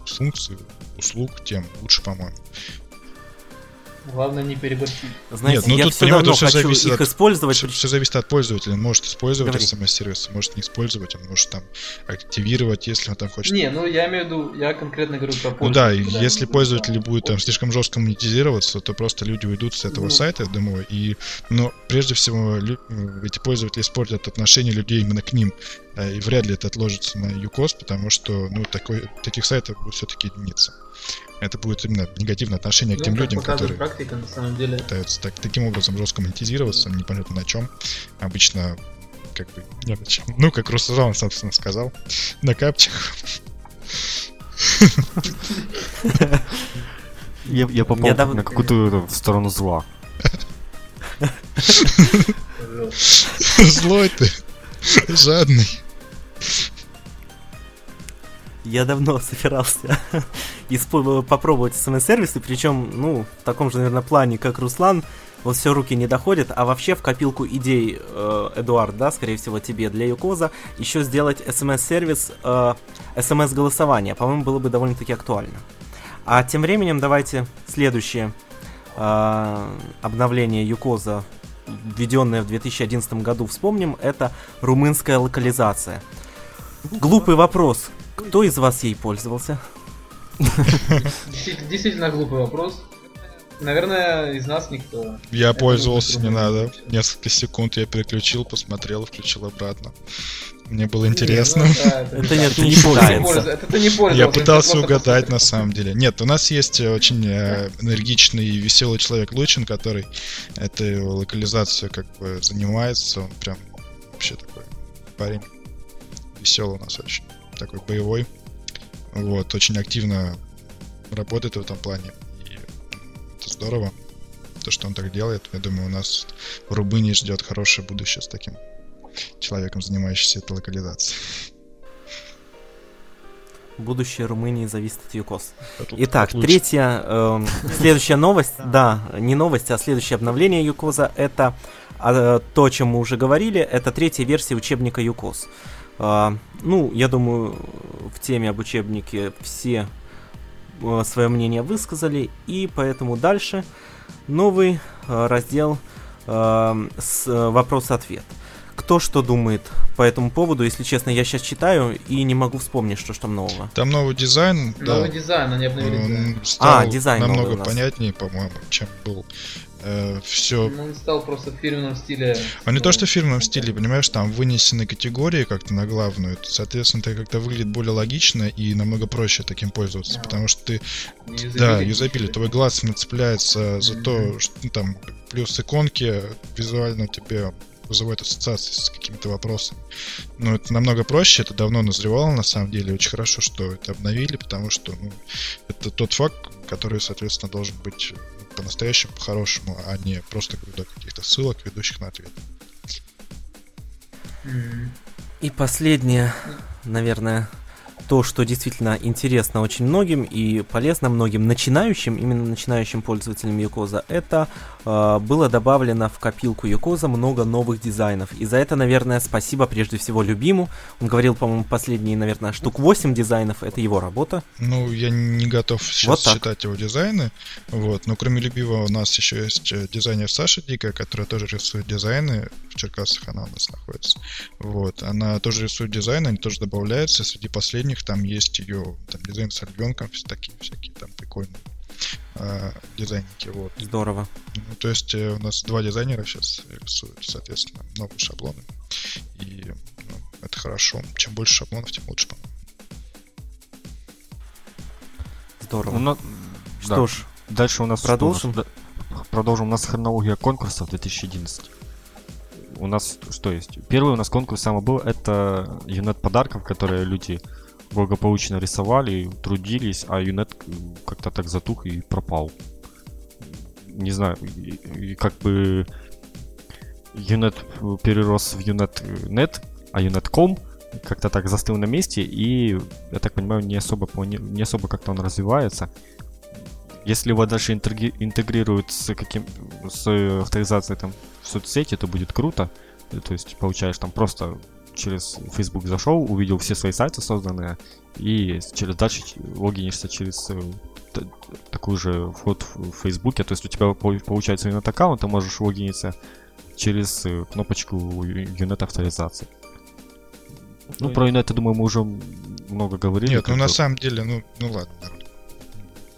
функций, услуг, тем лучше, по-моему. Главное не переборщить. Знаете, Нет, ну я тут, все понимаю, всё хочу зависит их от- использовать. Все, все зависит от пользователя. Он может использовать Говори. смс-сервис, может не использовать, он может там активировать, если он там хочет. Не, ну я имею в виду, я конкретно говорю про Ну да, пользователя. если пользователь будет там слишком жестко монетизироваться, то просто люди уйдут с этого Ну. сайта, я думаю, и, но прежде всего лю- эти пользователи испортят отношение людей именно к ним, э, и вряд ли это отложится на UCOS, потому что, ну, такой, таких сайтов будет все-таки единица. Это будет именно негативное отношение к Ну, тем как людям, которые практика, на самом деле. пытаются так, таким образом жестко монетизироваться, непонятно на чем. Обычно как бы не на чем. Ну, как Руслан, собственно, сказал, на капчах. Я, я попал на какую-то в сторону зла. Злой ты, жадный. Я давно собирался попробовать смс-сервисы, причем, ну, в таком же, наверное, плане, как Руслан, вот все руки не доходят, а вообще в копилку идей, э, Эдуард, да, скорее всего тебе для Юкоза, еще сделать смс-сервис, э, смс-голосование, по-моему, было бы довольно-таки актуально. А тем временем давайте следующее э, обновление Юкоза, введенное в 2011 году, вспомним, это румынская локализация. Глупый вопрос. Кто из вас ей пользовался? Действительно глупый вопрос. Наверное, из нас никто. Я Это пользовался, не надо. Несколько секунд я переключил, посмотрел, включил обратно. Мне было интересно. Ну, это нет, не пользуется. Я пытался угадать на самом деле. Нет, у нас есть очень э, энергичный и веселый человек Лучин, который этой локализацию как бы занимается. Он прям вообще такой парень веселый у нас очень. Такой боевой. Вот, очень активно работает в этом плане здорово, то, что он так делает. Я думаю, у нас в Рубыне ждет хорошее будущее с таким человеком, занимающимся этой локализацией. Будущее Румынии зависит от ЮКОС. Итак, третья, э, следующая новость, да, не новость, а следующее обновление ЮКОЗа, это э, то, о чем мы уже говорили, это третья версия учебника ЮКОС. Э, ну, я думаю, в теме об учебнике все Э, свое мнение высказали, и поэтому дальше новый э, раздел с вопрос-ответ. Кто что думает по этому поводу, если честно, я сейчас читаю и не могу вспомнить, что ж там нового. Там новый дизайн, Новый да. дизайн, они обновили дизайн. Стал а, дизайн намного понятнее, по-моему, чем был э, все... Ну, он стал просто в фирменном стиле. А не то, что в фирменном стиле, понимаешь, там вынесены категории как-то на главную. Соответственно, это как-то выглядит более логично и намного проще таким пользоваться. А. Потому что ты... Юзабили. Да, юзабили. Твой глаз нацепляется за mm-hmm. то, что ну, там плюс иконки визуально тебе вызывает ассоциации с какими-то вопросами. Но это намного проще, это давно назревало на самом деле. Очень хорошо, что это обновили, потому что ну, это тот факт, который, соответственно, должен быть по-настоящему, по-хорошему, а не просто до каких-то ссылок, ведущих на ответ. И последнее, наверное, то, что действительно интересно очень многим и полезно многим начинающим, именно начинающим пользователям Юкоза, это было добавлено в копилку Юкоза много новых дизайнов. И за это, наверное, спасибо прежде всего Любиму. Он говорил, по-моему, последние, наверное, штук 8 дизайнов, это его работа. Ну, я не готов сейчас вот считать его дизайны, вот, но кроме Любимого у нас еще есть э, дизайнер Саша Дика, которая тоже рисует дизайны, в Черкасах она у нас находится, вот, она тоже рисует дизайны, они тоже добавляются, среди последних них там есть ее там, дизайн с ребенком, такие всякие там прикольные э, дизайники. Вот. Здорово. Ну, то есть э, у нас два дизайнера сейчас рисуют, соответственно, новые шаблоны. И ну, это хорошо. Чем больше шаблонов, тем лучше, по-моему. Здорово. Ну, Что да. ж, дальше у нас продолжим. Что, продолжим. У нас хронология конкурсов 2011 у нас что есть? Первый у нас конкурс самый был, это юнет подарков, которые люди благополучно рисовали, трудились, а Юнет как-то так затух и пропал. Не знаю, как бы Юнет перерос в Юнет.нет, а Юнет.com как-то так застыл на месте, и, я так понимаю, не особо, не особо как-то он развивается. Если его дальше интегрируют с каким с авторизацией там в соцсети, то будет круто. То есть получаешь там просто через Facebook зашел, увидел все свои сайты созданные, и через дальше логинишься через э, такой же вход в Фейсбуке. То есть у тебя получается инет аккаунт, ты можешь логиниться через э, кнопочку Unit авторизации. Ну, про Unit, я думаю, мы уже много говорили. Нет, ну на самом деле, ну, ну ладно, народ.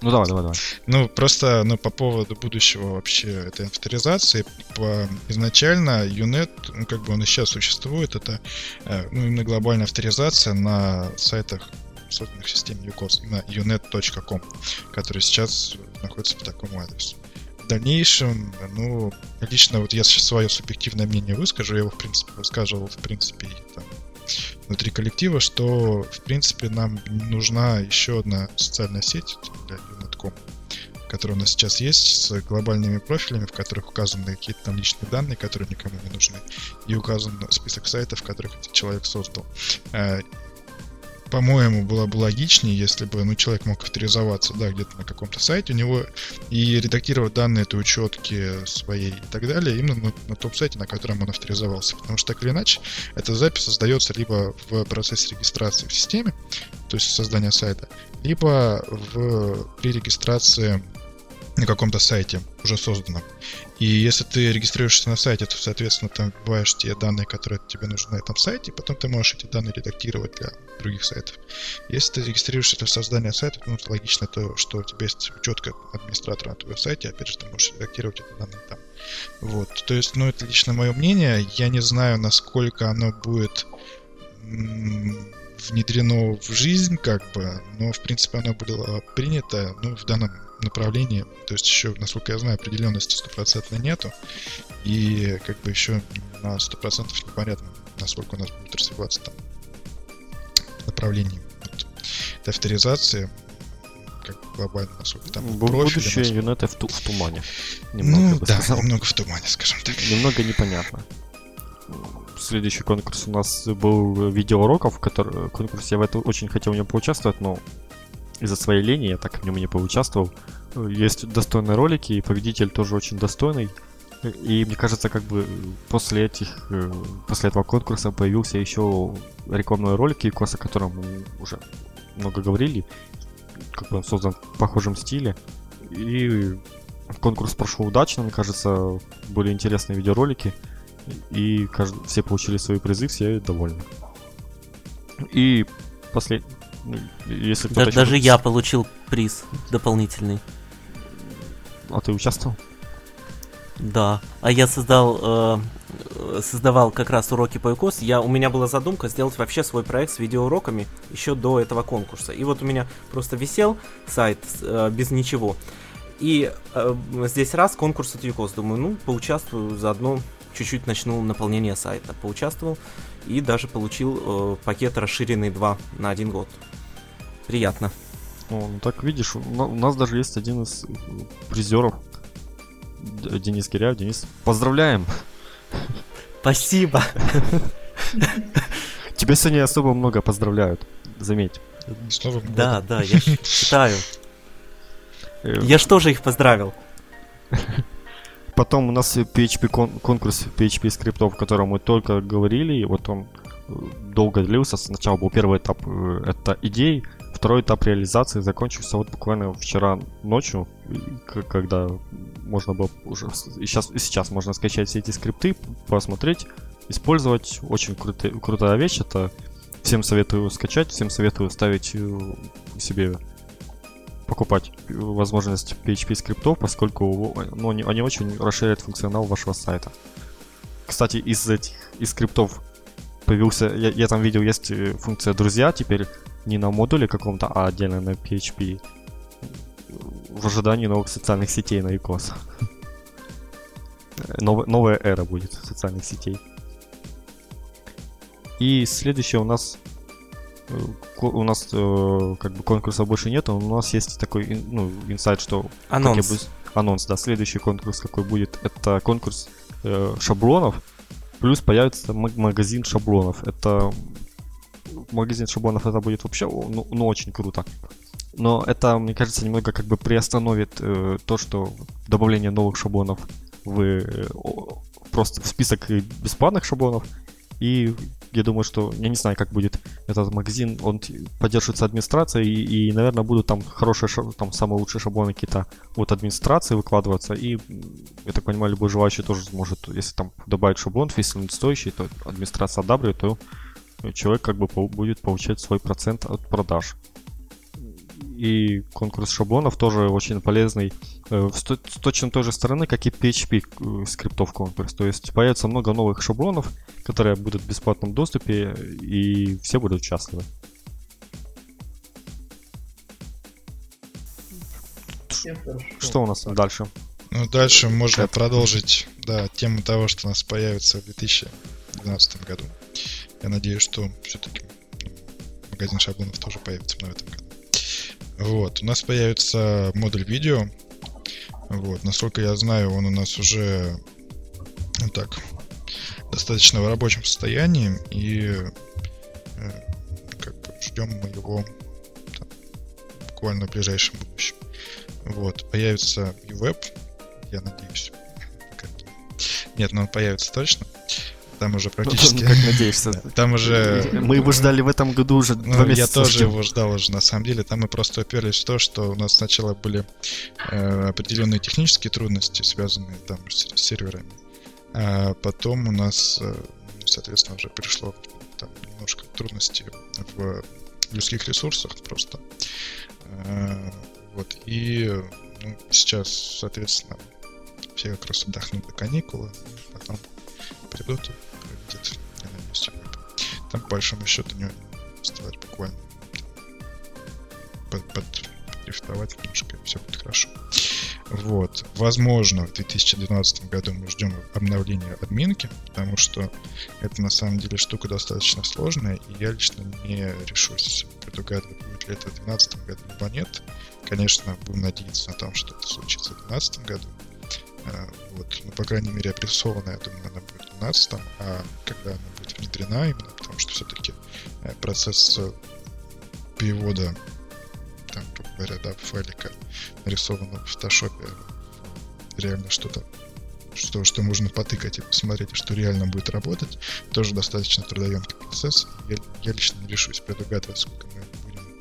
Ну давай, давай, давай. Ну просто, ну по поводу будущего вообще этой авторизации, по, изначально UNET, ну как бы он и сейчас существует, это э, ну, именно глобальная авторизация на сайтах созданных в системе UCOS, на unet.com, который сейчас находится по такому адресу. В дальнейшем, ну, лично вот я сейчас свое субъективное мнение выскажу, я его, в принципе, высказывал, в принципе, там, внутри коллектива, что, в принципе, нам нужна еще одна социальная сеть для Unet.com, которая у нас сейчас есть, с глобальными профилями, в которых указаны какие-то там личные данные, которые никому не нужны, и указан список сайтов, которых этот человек создал. Э, по-моему, было бы логичнее, если бы ну, человек мог авторизоваться да, где-то на каком-то сайте у него и редактировать данные этой учетки своей и так далее именно на, на том сайте, на котором он авторизовался. Потому что так или иначе, эта запись создается либо в процессе регистрации в системе, то есть создания сайта, либо в, при регистрации на каком-то сайте уже созданном. И если ты регистрируешься на сайте, то, соответственно, там вбиваешь те данные, которые тебе нужны на этом сайте, потом ты можешь эти данные редактировать для других сайтов. Если ты регистрируешься для создания сайта, то ну, логично то, что у тебя есть учетка администратора на твоем сайте, опять же, ты можешь редактировать эти данные там. Вот, то есть, ну, это лично мое мнение. Я не знаю, насколько оно будет внедрено в жизнь, как бы, но, в принципе, оно было принято, ну, в данном направлении. То есть еще, насколько я знаю, определенности стопроцентной нету. И как бы еще на сто процентов непонятно, насколько у нас будет развиваться там направление вот, авторизации как глобально, насколько там Будущее Юнета в, ту, в тумане. Немного, ну да, сказал. немного в тумане, скажем так. Немного непонятно. Следующий конкурс у нас был видеоуроков, который конкурс я в это очень хотел в нем поучаствовать, но из-за своей лени я так в нем не поучаствовал. Есть достойные ролики, и победитель тоже очень достойный. И мне кажется, как бы после этих, э, после этого конкурса появился еще рекламный ролик Якос, о котором мы уже много говорили. Как бы он создан в похожем стиле. И конкурс прошел удачно, мне кажется, были интересные видеоролики. И кажд... все получили свои призы, все довольны. И после... Ну, если да. Даже я получил приз дополнительный. А ты участвовал? Да. А я создал, э, создавал как раз уроки по ИКОС. Я, у меня была задумка сделать вообще свой проект с видеоуроками еще до этого конкурса. И вот у меня просто висел сайт э, без ничего. И э, здесь раз конкурс от ЮКОС. Думаю, ну, поучаствую заодно, чуть-чуть начну наполнение сайта. Поучаствовал и даже получил э, пакет расширенный 2 на один год. Приятно. О, ну так видишь, у нас даже есть один из призеров. Денис Киряев. Денис, поздравляем! Спасибо! Тебя сегодня особо много поздравляют, заметь. С Да, да, я считаю. Э, я что же их поздравил? Потом у нас PHP кон- конкурс PHP скриптов, о котором мы только говорили, и вот он э, долго длился. Сначала был первый этап, э, это идей, второй этап реализации закончился вот буквально вчера ночью, когда можно было уже и сейчас, и сейчас можно скачать все эти скрипты, посмотреть, использовать. Очень крутая, крутая вещь. Это всем советую скачать, всем советую ставить себе покупать возможность PHP скриптов, поскольку ну, они, они очень расширяют функционал вашего сайта. Кстати, из этих из скриптов появился, я, я там видел, есть э, функция друзья теперь не на модуле каком-то, а отдельно на PHP в ожидании новых социальных сетей на ИКОС. Нов, новая эра будет социальных сетей. И следующее у нас у нас э, как бы конкурса больше нет, у нас есть такой ну, инсайт, что... Анонс. Бы, анонс, да. Следующий конкурс какой будет, это конкурс э, шаблонов, плюс появится магазин шаблонов. Это магазин шаблонов это будет вообще ну, ну очень круто. Но это, мне кажется, немного как бы приостановит э, то, что добавление новых шаблонов в э, просто в список бесплатных шаблонов и я думаю, что, я не знаю, как будет этот магазин, он поддерживается администрацией, и, и наверное, будут там хорошие, там самые лучшие шаблоны какие-то от администрации выкладываться, и, я так понимаю, любой желающий тоже сможет, если там добавить шаблон, если он стоящий, то администрация одабривает, то человек как бы будет получать свой процент от продаж и конкурс шаблонов тоже очень полезный э, с точно той же стороны, как и PHP э, скриптов конкурс. То есть появится много новых шаблонов, которые будут в бесплатном доступе, и все будут счастливы. Что у нас дальше? Ну, дальше можно Это... продолжить, да, тему того, что у нас появится в 2012 году. Я надеюсь, что все-таки магазин шаблонов тоже появится в. Вот, у нас появится модуль видео. Вот, насколько я знаю, он у нас уже ну так достаточно в рабочем состоянии и э, как бы ждем мы его там, буквально в ближайшем будущем. Вот, появится UWeb, я надеюсь. Нет, но он появится точно. Там уже практически... Ну, как надеешься. Там уже... Мы его ждали в этом году уже ну, два месяца. Я тоже его ждал уже, на самом деле. Там мы просто уперлись в то, что у нас сначала были э, определенные технические трудности, связанные там с, с серверами. А потом у нас, э, соответственно, уже пришло там немножко трудностей в людских ресурсах просто. Э, вот, и ну, сейчас, соответственно, все как раз отдохнут до каникулы, потом придут Там, по большому счету, не сделать буквально под, под, подрифтовать немножко, все будет хорошо. Вот. Возможно, в 2012 году мы ждем обновления админки, потому что это на самом деле штука достаточно сложная, и я лично не решусь предугадывать, будет ли это в 2012 году, либо нет. Конечно, будем надеяться на том, что это случится в 2012 году. А, вот, ну, по крайней мере, опрессованная, я думаю, она будет в 2012, а когда она будет внедрена, именно потому что все-таки э, процесс э, перевода там, говоря, да, файлика нарисованного в фотошопе реально что-то что, что можно потыкать и посмотреть, что реально будет работать, тоже достаточно трудоемкий процесс. Я, я лично не решусь предугадывать, сколько мы будем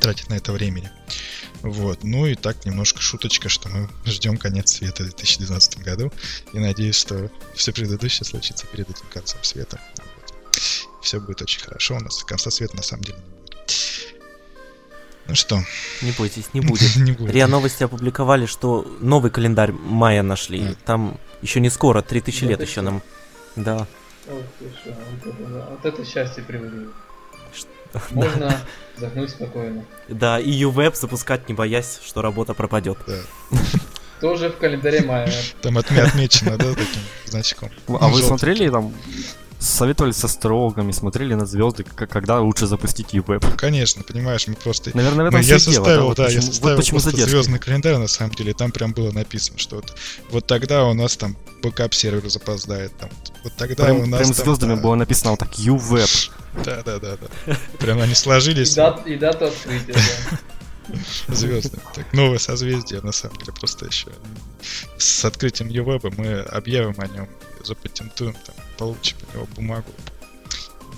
тратить на это времени. Вот. Ну и так немножко шуточка, что мы ждем конец света в 2012 году. И надеюсь, что все предыдущее случится перед этим концом света. Вот. Все будет очень хорошо. У нас конца света на самом деле не будет. Ну что? Не бойтесь, не будет. не будет. РИА Новости опубликовали, что новый календарь мая нашли. Mm. Там еще не скоро, 3000 лет еще нам. Да. Вот, вот это счастье привели. Можно загнуть спокойно. Да, и UWeb запускать не боясь, что работа пропадет. Тоже в календаре мая. Там отмечено, да, таким значком. А вы смотрели там советовались со астрологами, смотрели на звезды, когда лучше запустить UWeb. Конечно, понимаешь, мы просто... Наверное, в этом мы, я составил, дело, да, вот да почему, я составил вот звездный календарь, на самом деле, там прям было написано, что вот, вот тогда у нас там бэкап сервер запоздает, там, вот тогда прям, у нас... Прям звездами да, было написано вот так, UWeb. Да, да, да, да. Прям они сложились. И, дат, и дату открытия, да. Звезды. Так, новое созвездие, на самом деле, просто еще. С открытием UWeb мы объявим о нем, запатентуем, там, получим у него бумагу.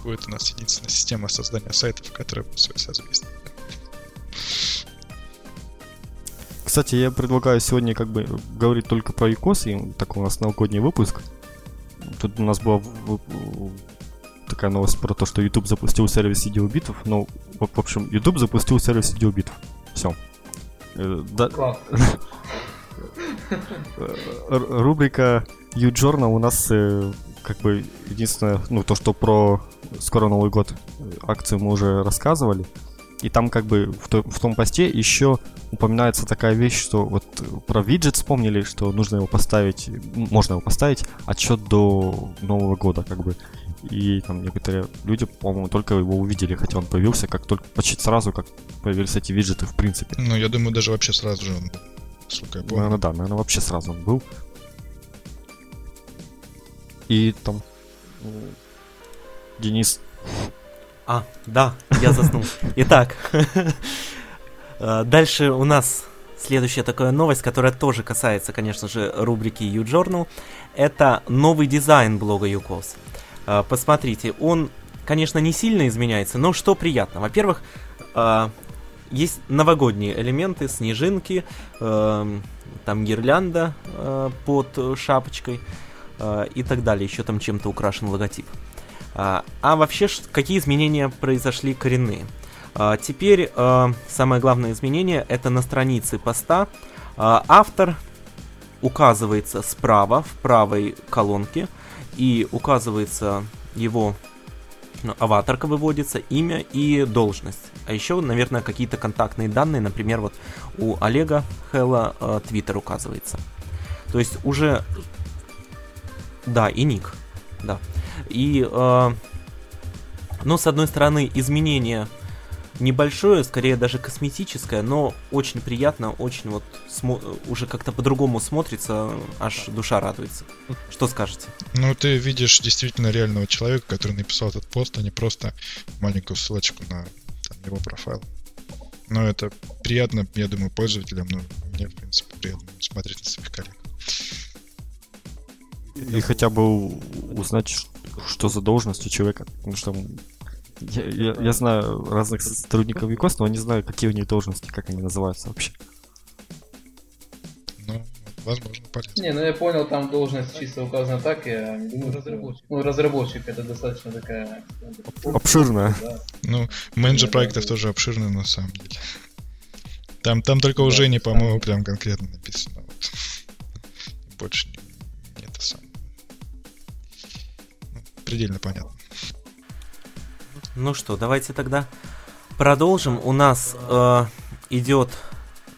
Будет у нас единственная система создания сайтов, которая будет свое созвездие. Кстати, я предлагаю сегодня как бы говорить только про ИКОС, и так у нас новогодний выпуск. Тут у нас была такая новость про то, что YouTube запустил сервис видеобитов. Ну, в общем, YouTube запустил сервис видеобитов. Все. Э, да... Рубрика U-Journal у нас э, как бы единственное, ну, то, что про скоро Новый год акцию мы уже рассказывали. И там как бы в, то, в том посте еще упоминается такая вещь, что вот про виджет вспомнили, что нужно его поставить, можно его поставить отчет до Нового года, как бы. И там некоторые люди, по-моему, только его увидели, хотя он появился как только почти сразу, как появились эти виджеты в принципе. Ну, я думаю, даже вообще сразу же он был. Я помню. Наверное, да, наверное, вообще сразу он был. И там Денис. А, да, я заснул. Итак, э, дальше у нас следующая такая новость, которая тоже касается, конечно же, рубрики U-Journal. Это новый дизайн блога UCOS. Э, посмотрите, он, конечно, не сильно изменяется, но что приятно. Во-первых, э, есть новогодние элементы, снежинки, там гирлянда под шапочкой и так далее. Еще там чем-то украшен логотип. А, а вообще, какие изменения произошли коренные? А, теперь а, самое главное изменение это на странице поста. А, автор указывается справа, в правой колонке, и указывается его ну, аватарка выводится, имя и должность. А еще, наверное, какие-то контактные данные, например, вот у Олега Хэлла э, твиттер указывается. То есть уже... Да, и ник. Да. И, э, ну, с одной стороны, изменение небольшое, скорее даже косметическое, но очень приятно, очень вот уже как-то по-другому смотрится, аж душа радуется. Что скажете? Ну, ты видишь действительно реального человека, который написал этот пост, а не просто маленькую ссылочку на там, его профайл. Но это приятно, я думаю, пользователям, но мне, в принципе, приятно смотреть на своих коллег. И хотя бы узнать, что за должность у человека. Потому что я, я, я знаю разных сотрудников ВИКОС, но не знаю, какие у них должности, как они называются вообще. Ну, возможно, полезно. Не, ну я понял, там должность чисто указана так, я не думаю, разработчик. Ну, разработчик это достаточно такая... Обширная. Да. Ну, менеджер проектов тоже обширный на самом деле. Там, там только уже не, по-моему, прям конкретно написано. Вот. Больше не предельно понятно. Ну что, давайте тогда продолжим. У нас э, идет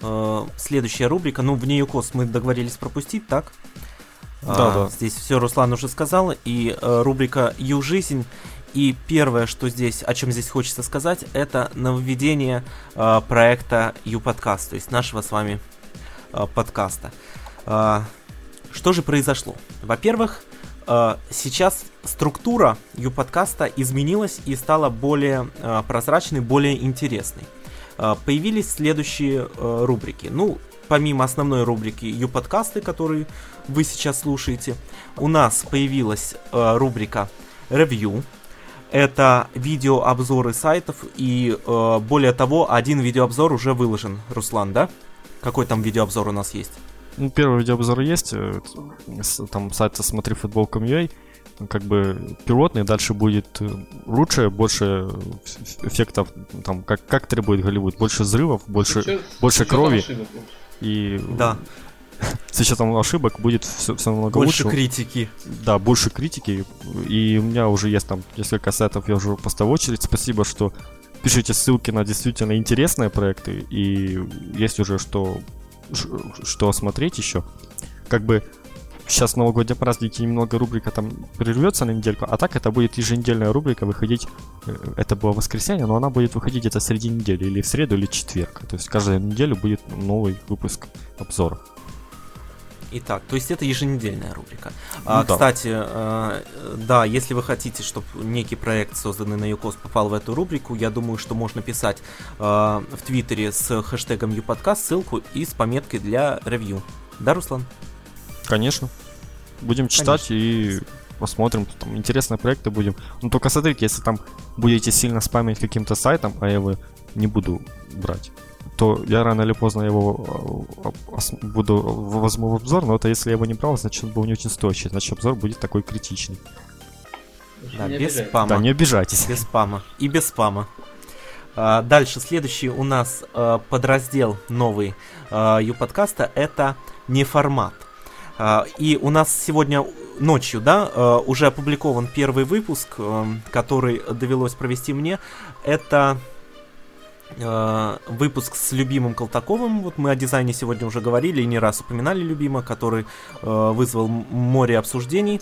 э, следующая рубрика. Ну, в нее кос мы договорились пропустить, так? Да, А, да. Здесь все Руслан уже сказал. И э, рубрика Ю жизнь. И первое, что здесь, о чем здесь хочется сказать, это нововведение э, проекта Ю подкаст, то есть нашего с вами э, подкаста. А, что же произошло? Во-первых, э, сейчас структура Ю-подкаста изменилась и стала более э, прозрачной, более интересной. Э, появились следующие рубрики. Ну, помимо основной рубрики Ю-подкасты, которые вы сейчас слушаете, у нас появилась рубрика ревью. Это видеообзоры сайтов и более того, один видеообзор уже выложен. Руслан, да? Какой там видеообзор у нас есть? Ну, первый видеообзор есть, э, там сайт смотри футбол.com.ua, как бы пилотный, дальше будет э, лучше, больше э, эф- эффектов, там, как, как требует Голливуд, больше взрывов, больше, Чё- больше с учётом крови. ошибок и Да, с учетом ошибок будет все, намного больше лучше. критики. Да, больше критики. И у меня уже есть там несколько сайтов, я уже поставил очередь. Спасибо, что пишите ссылки на действительно интересные проекты. И есть уже что, что смотреть еще. Как бы сейчас новогодние праздники, немного рубрика там прервется на недельку, а так это будет еженедельная рубрика выходить. э, Это было воскресенье, но она будет выходить где-то среди недели, или в среду, или в четверг. То есть каждую неделю будет новый выпуск обзора. Итак, то есть это еженедельная рубрика. А, Ну да. Кстати, э, да, если вы хотите, чтобы некий проект, созданный на ЮКОС, попал в эту рубрику, я думаю, что можно писать э, в Твиттере с хэштегом ЮПодкаст ссылку и с пометкой для ревью. Да, Руслан? Конечно. Будем читать и посмотрим. Там интересные проекты будем. Ну только смотрите, если там будете сильно спамить каким-то сайтом, а я его не буду брать, то я рано или поздно его э, буду возьму в обзор, но это если я его не брал, значит он был не очень стоящий, значит обзор будет такой критичный. Да, не без спама. Да, не обижайтесь. Без спама. И без спама. А, дальше, следующий у нас э, подраздел новый э, Ю-подкаста это не формат. А, и у нас сегодня ночью, да, уже опубликован первый выпуск, который довелось провести мне. Это э, выпуск с любимым Колтаковым. Вот мы о дизайне сегодня уже говорили и не раз упоминали любима, который э, вызвал море обсуждений.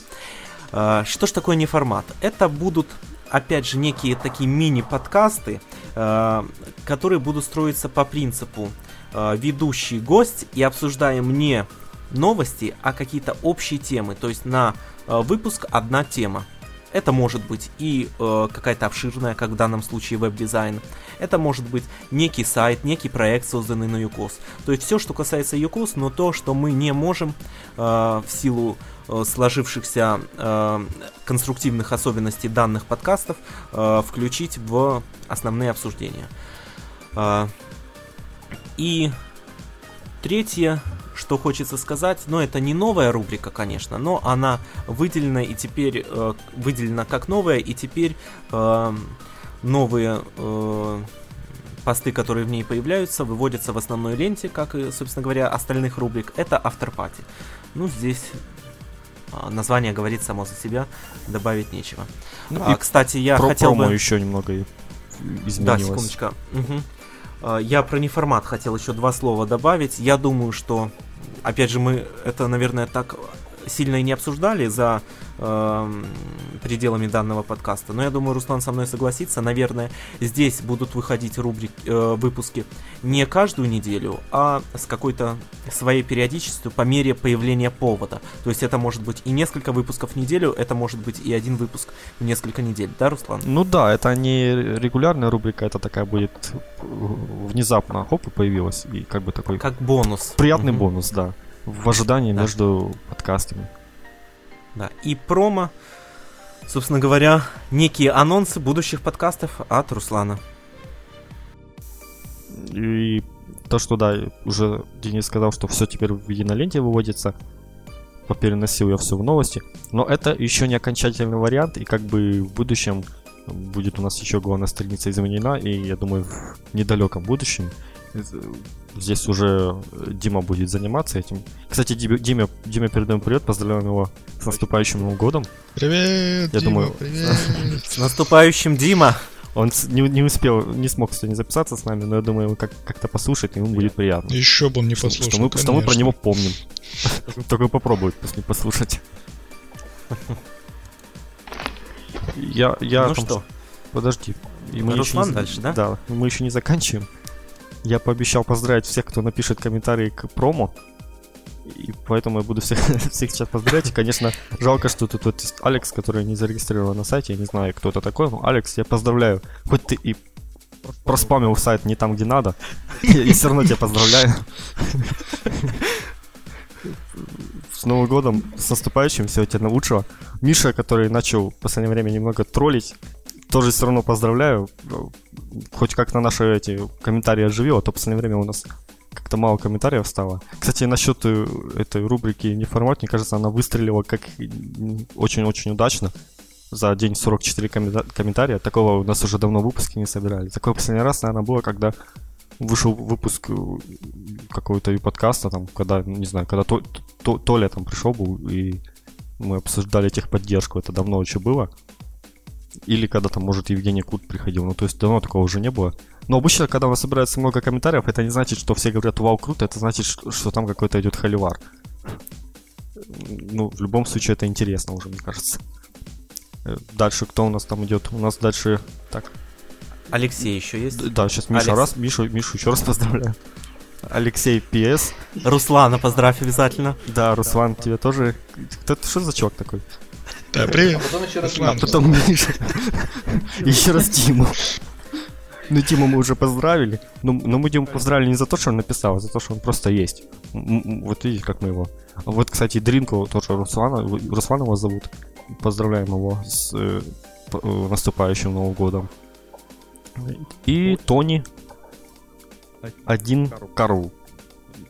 Э, Что ж такое не формат? Это будут, опять же, некие такие мини-подкасты, э, которые будут строиться по принципу э, ведущий гость и обсуждаем не новости, а какие-то общие темы. То есть на э, выпуск одна тема. Это может быть и э, какая-то обширная, как в данном случае веб-дизайн. Это может быть некий сайт, некий проект, созданный на UCOS. То есть все, что касается UCOS, но то, что мы не можем э, в силу э, сложившихся э, конструктивных особенностей данных подкастов э, включить в основные обсуждения. Э, и третье, что хочется сказать, но это не новая рубрика, конечно, но она выделена и теперь э, выделена как новая, и теперь э, новые э, посты, которые в ней появляются, выводятся в основной ленте, как и, собственно говоря, остальных рубрик. Это Afterparty. Ну, здесь а, название говорит само за себя, добавить нечего. Ну, А, и кстати, я про хотел промо бы... еще немного и- Да, изменилось. секундочка. А, Я про неформат хотел еще два слова добавить. Я думаю, что, опять же, мы это, наверное, так сильно и не обсуждали за э, пределами данного подкаста, но я думаю, Руслан со мной согласится. Наверное, здесь будут выходить рубрик, э, выпуски не каждую неделю, а с какой-то своей периодичностью по мере появления повода. То есть это может быть и несколько выпусков в неделю, это может быть и один выпуск в несколько недель, да, Руслан? Ну да, это не регулярная рубрика, это такая будет внезапно, хоп, и появилась, и как бы такой... Как бонус. Приятный mm-hmm. бонус, да, в ожидании да. между подкастами. Да, и промо, собственно говоря, некие анонсы будущих подкастов от Руслана. И то, что, да, уже Денис сказал, что все теперь в единоленте выводится, попереносил я все в новости, но это еще не окончательный вариант, и как бы в будущем будет у нас еще главная страница изменена, и я думаю, в недалеком будущем здесь уже Дима будет заниматься этим. Кстати, Диме, Диме, передаем привет, поздравляем его с наступающим Новым годом. Привет, Я Дима, думаю, привет. С наступающим, Дима! Он не, не успел, не смог, кстати, записаться с нами, но я думаю, как, как-то послушать, ему будет приятно. Еще бы он не Что, послушал, что, мы, что мы про него помним. Только попробует после послушать. Я, я ну там- что, Подожди. И мы Руслан еще не- дальше, да? Да, мы еще не заканчиваем. Я пообещал поздравить всех, кто напишет комментарии к промо. И поэтому я буду всех, всех сейчас поздравлять. И, конечно, жалко, что тут вот Алекс, который не зарегистрирован на сайте. Я не знаю, кто это такой. Но, Алекс, я поздравляю. Хоть ты и проспамил сайт не там, где надо. Я все равно тебя поздравляю. С Новым годом, с наступающим, всего тебе наилучшего. Миша, который начал в последнее время немного троллить, тоже все равно поздравляю. Хоть как-то наши эти комментарии оживил, а то в последнее время у нас как-то мало комментариев стало. Кстати, насчет э, этой рубрики «Неформат», мне кажется, она выстрелила как очень-очень удачно. За день 44 коммента- комментария. Такого у нас уже давно выпуски не собирали. Такое последний раз, наверное, было, когда вышел выпуск э, какого-то подкаста, там, когда, не знаю, когда То- То- Толя там пришел был, и мы обсуждали техподдержку, это давно очень было. Или когда там, может, Евгений Кут приходил. Ну, то есть давно такого уже не было. Но обычно, когда у нас собирается много комментариев, это не значит, что все говорят «Вау, круто», это значит, что, там какой-то идет холивар. Ну, в любом случае, это интересно уже, мне кажется. Э, Дальше кто у нас там идет? У нас дальше... Так, Алексей еще есть? да, сейчас Миша Алекс. раз, Мишу, Мишу еще раз поздравляю. Алексей П.С. Руслана поздравь обязательно. Да, Руслан, тебе тоже... Кто ты, что за чувак такой? Да, А привет. потом еще раз Руслан, А потом Миша. Еще раз Тиму. Ну, Тиму мы уже поздравили. Ну, но мы Диму поздравили не за то, что он написал, а за то, что он просто есть. Вот видите, как мы его. А вот, кстати, Дринку тоже Руслана, Руслан его зовут. Поздравляем его с э, э, наступающим Новым годом. И Тони. Один Карл.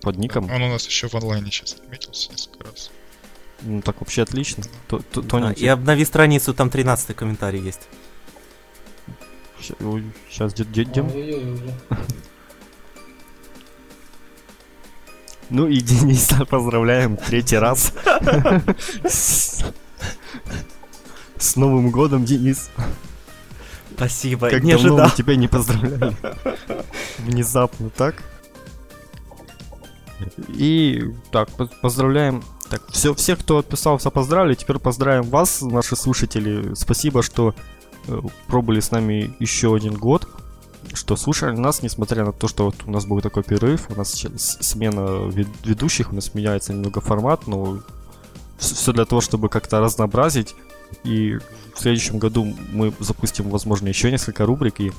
Под ником. Он у нас еще в онлайне сейчас отметился несколько раз. Ну, так вообще отлично. То- то- Тони, А, и обнови страницу, там 13 комментарий есть. сейчас дем. Ой-ой-ой, уже. Ну и Дениса поздравляем третий раз. С Новым годом, Денис. Спасибо, Как не давно ожидал. мы тебя не поздравляли. Внезапно так. И так, по- поздравляем. Так, все, всех, кто отписался, поздравили. Теперь поздравим вас, наши слушатели. Спасибо, что э, пробыли с нами еще один год. Что слушали нас, несмотря на то, что вот у нас был такой перерыв, у нас смена вед- ведущих, у нас меняется немного формат, но все для того, чтобы как-то разнообразить. И в следующем году мы запустим, возможно, еще несколько рубрик. И,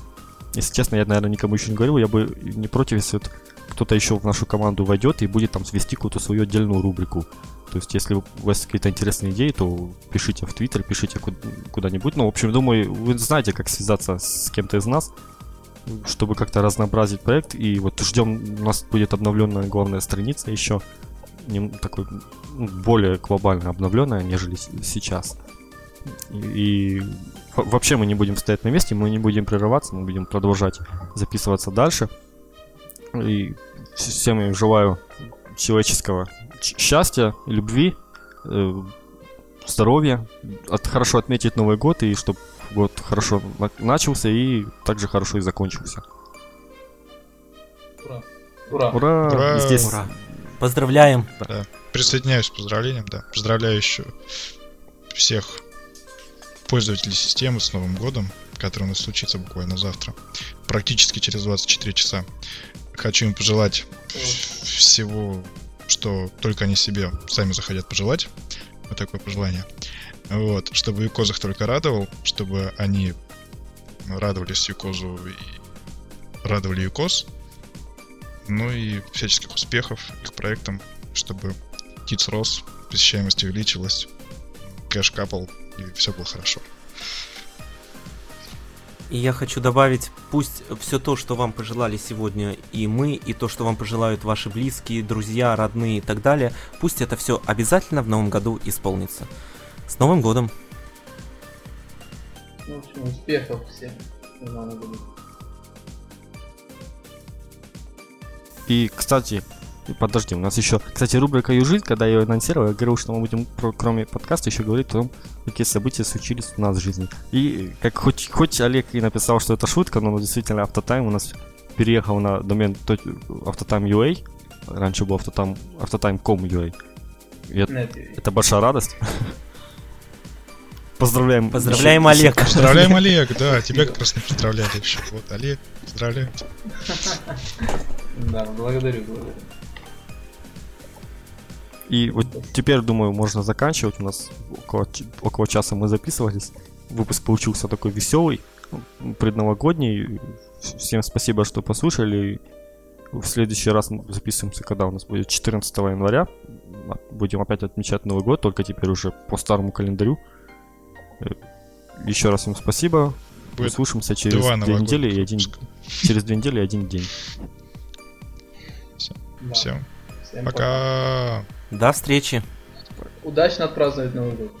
если честно, я, наверное, никому еще не говорил, я бы не против, если вот кто-то еще в нашу команду войдет и будет там вести какую-то свою отдельную рубрику. То есть, если у вас какие-то интересные идеи, то пишите в Твиттер, пишите ку- куда-нибудь. Ну, в общем, думаю, вы знаете, как связаться с кем-то из нас, чтобы как-то разнообразить проект. И вот ждем, у нас будет обновленная главная страница еще, такой ну, более глобально обновленная, нежели сейчас. И, и во- вообще мы не будем стоять на месте, мы не будем прерываться, мы будем продолжать записываться дальше. И вс- всем я желаю человеческого счастья, любви, э, здоровья, от, хорошо отметить Новый год и чтобы год хорошо на- начался и также хорошо и закончился. Ура. Ура. Ура! Ура! Здесь Ура. Поздравляем. присоединяюсь к поздравлениям, да. Поздравляю еще всех пользователей системы с Новым годом, который у нас случится буквально завтра. Практически через 24 часа. Хочу им пожелать всего, что только они себе сами захотят пожелать. Вот такое пожелание. Вот, чтобы Юкозах только радовал, чтобы они радовались Юкозу и радовали Юкоз. Ну и всяческих успехов их проектам, чтобы ТИЦ рос, посещаемость увеличилась, кэш капал и все было хорошо. И я хочу добавить, пусть все то, что вам пожелали сегодня и мы, и то, что вам пожелают ваши близкие, друзья, родные и так далее, пусть это все обязательно в новом году исполнится. С Новым годом! В общем, успехов всем в новом году. И, кстати, подожди, у нас еще, кстати, рубрика «Южит», когда я ее анонсировал, я говорил, что мы будем, про, кроме подкаста, еще говорить о том, какие события случились у нас в жизни. И как хоть, хоть Олег и написал, что это шутка, но действительно автотайм у нас переехал на домен автотайм.ua, раньше был автотайм, автотайм.com.ua. Это, это большая радость. Поздравляем. Поздравляем, Олег. Поздравляем, Олег, да, тебя как раз не поздравляли еще. Вот, Олег, поздравляем Да, благодарю, благодарю. И вот теперь, думаю, можно заканчивать. У нас около, около часа мы записывались. Выпуск получился такой веселый, предновогодний. Всем спасибо, что послушали. В следующий раз мы записываемся, когда у нас будет 14 января. Будем опять отмечать Новый год, только теперь уже по старому календарю. Еще раз всем спасибо. Будет Услышимся через две недели и один через две недели и один день. Все. Да. Всем. Всем пока. пока. До встречи. Удачно отпраздновать Новый год.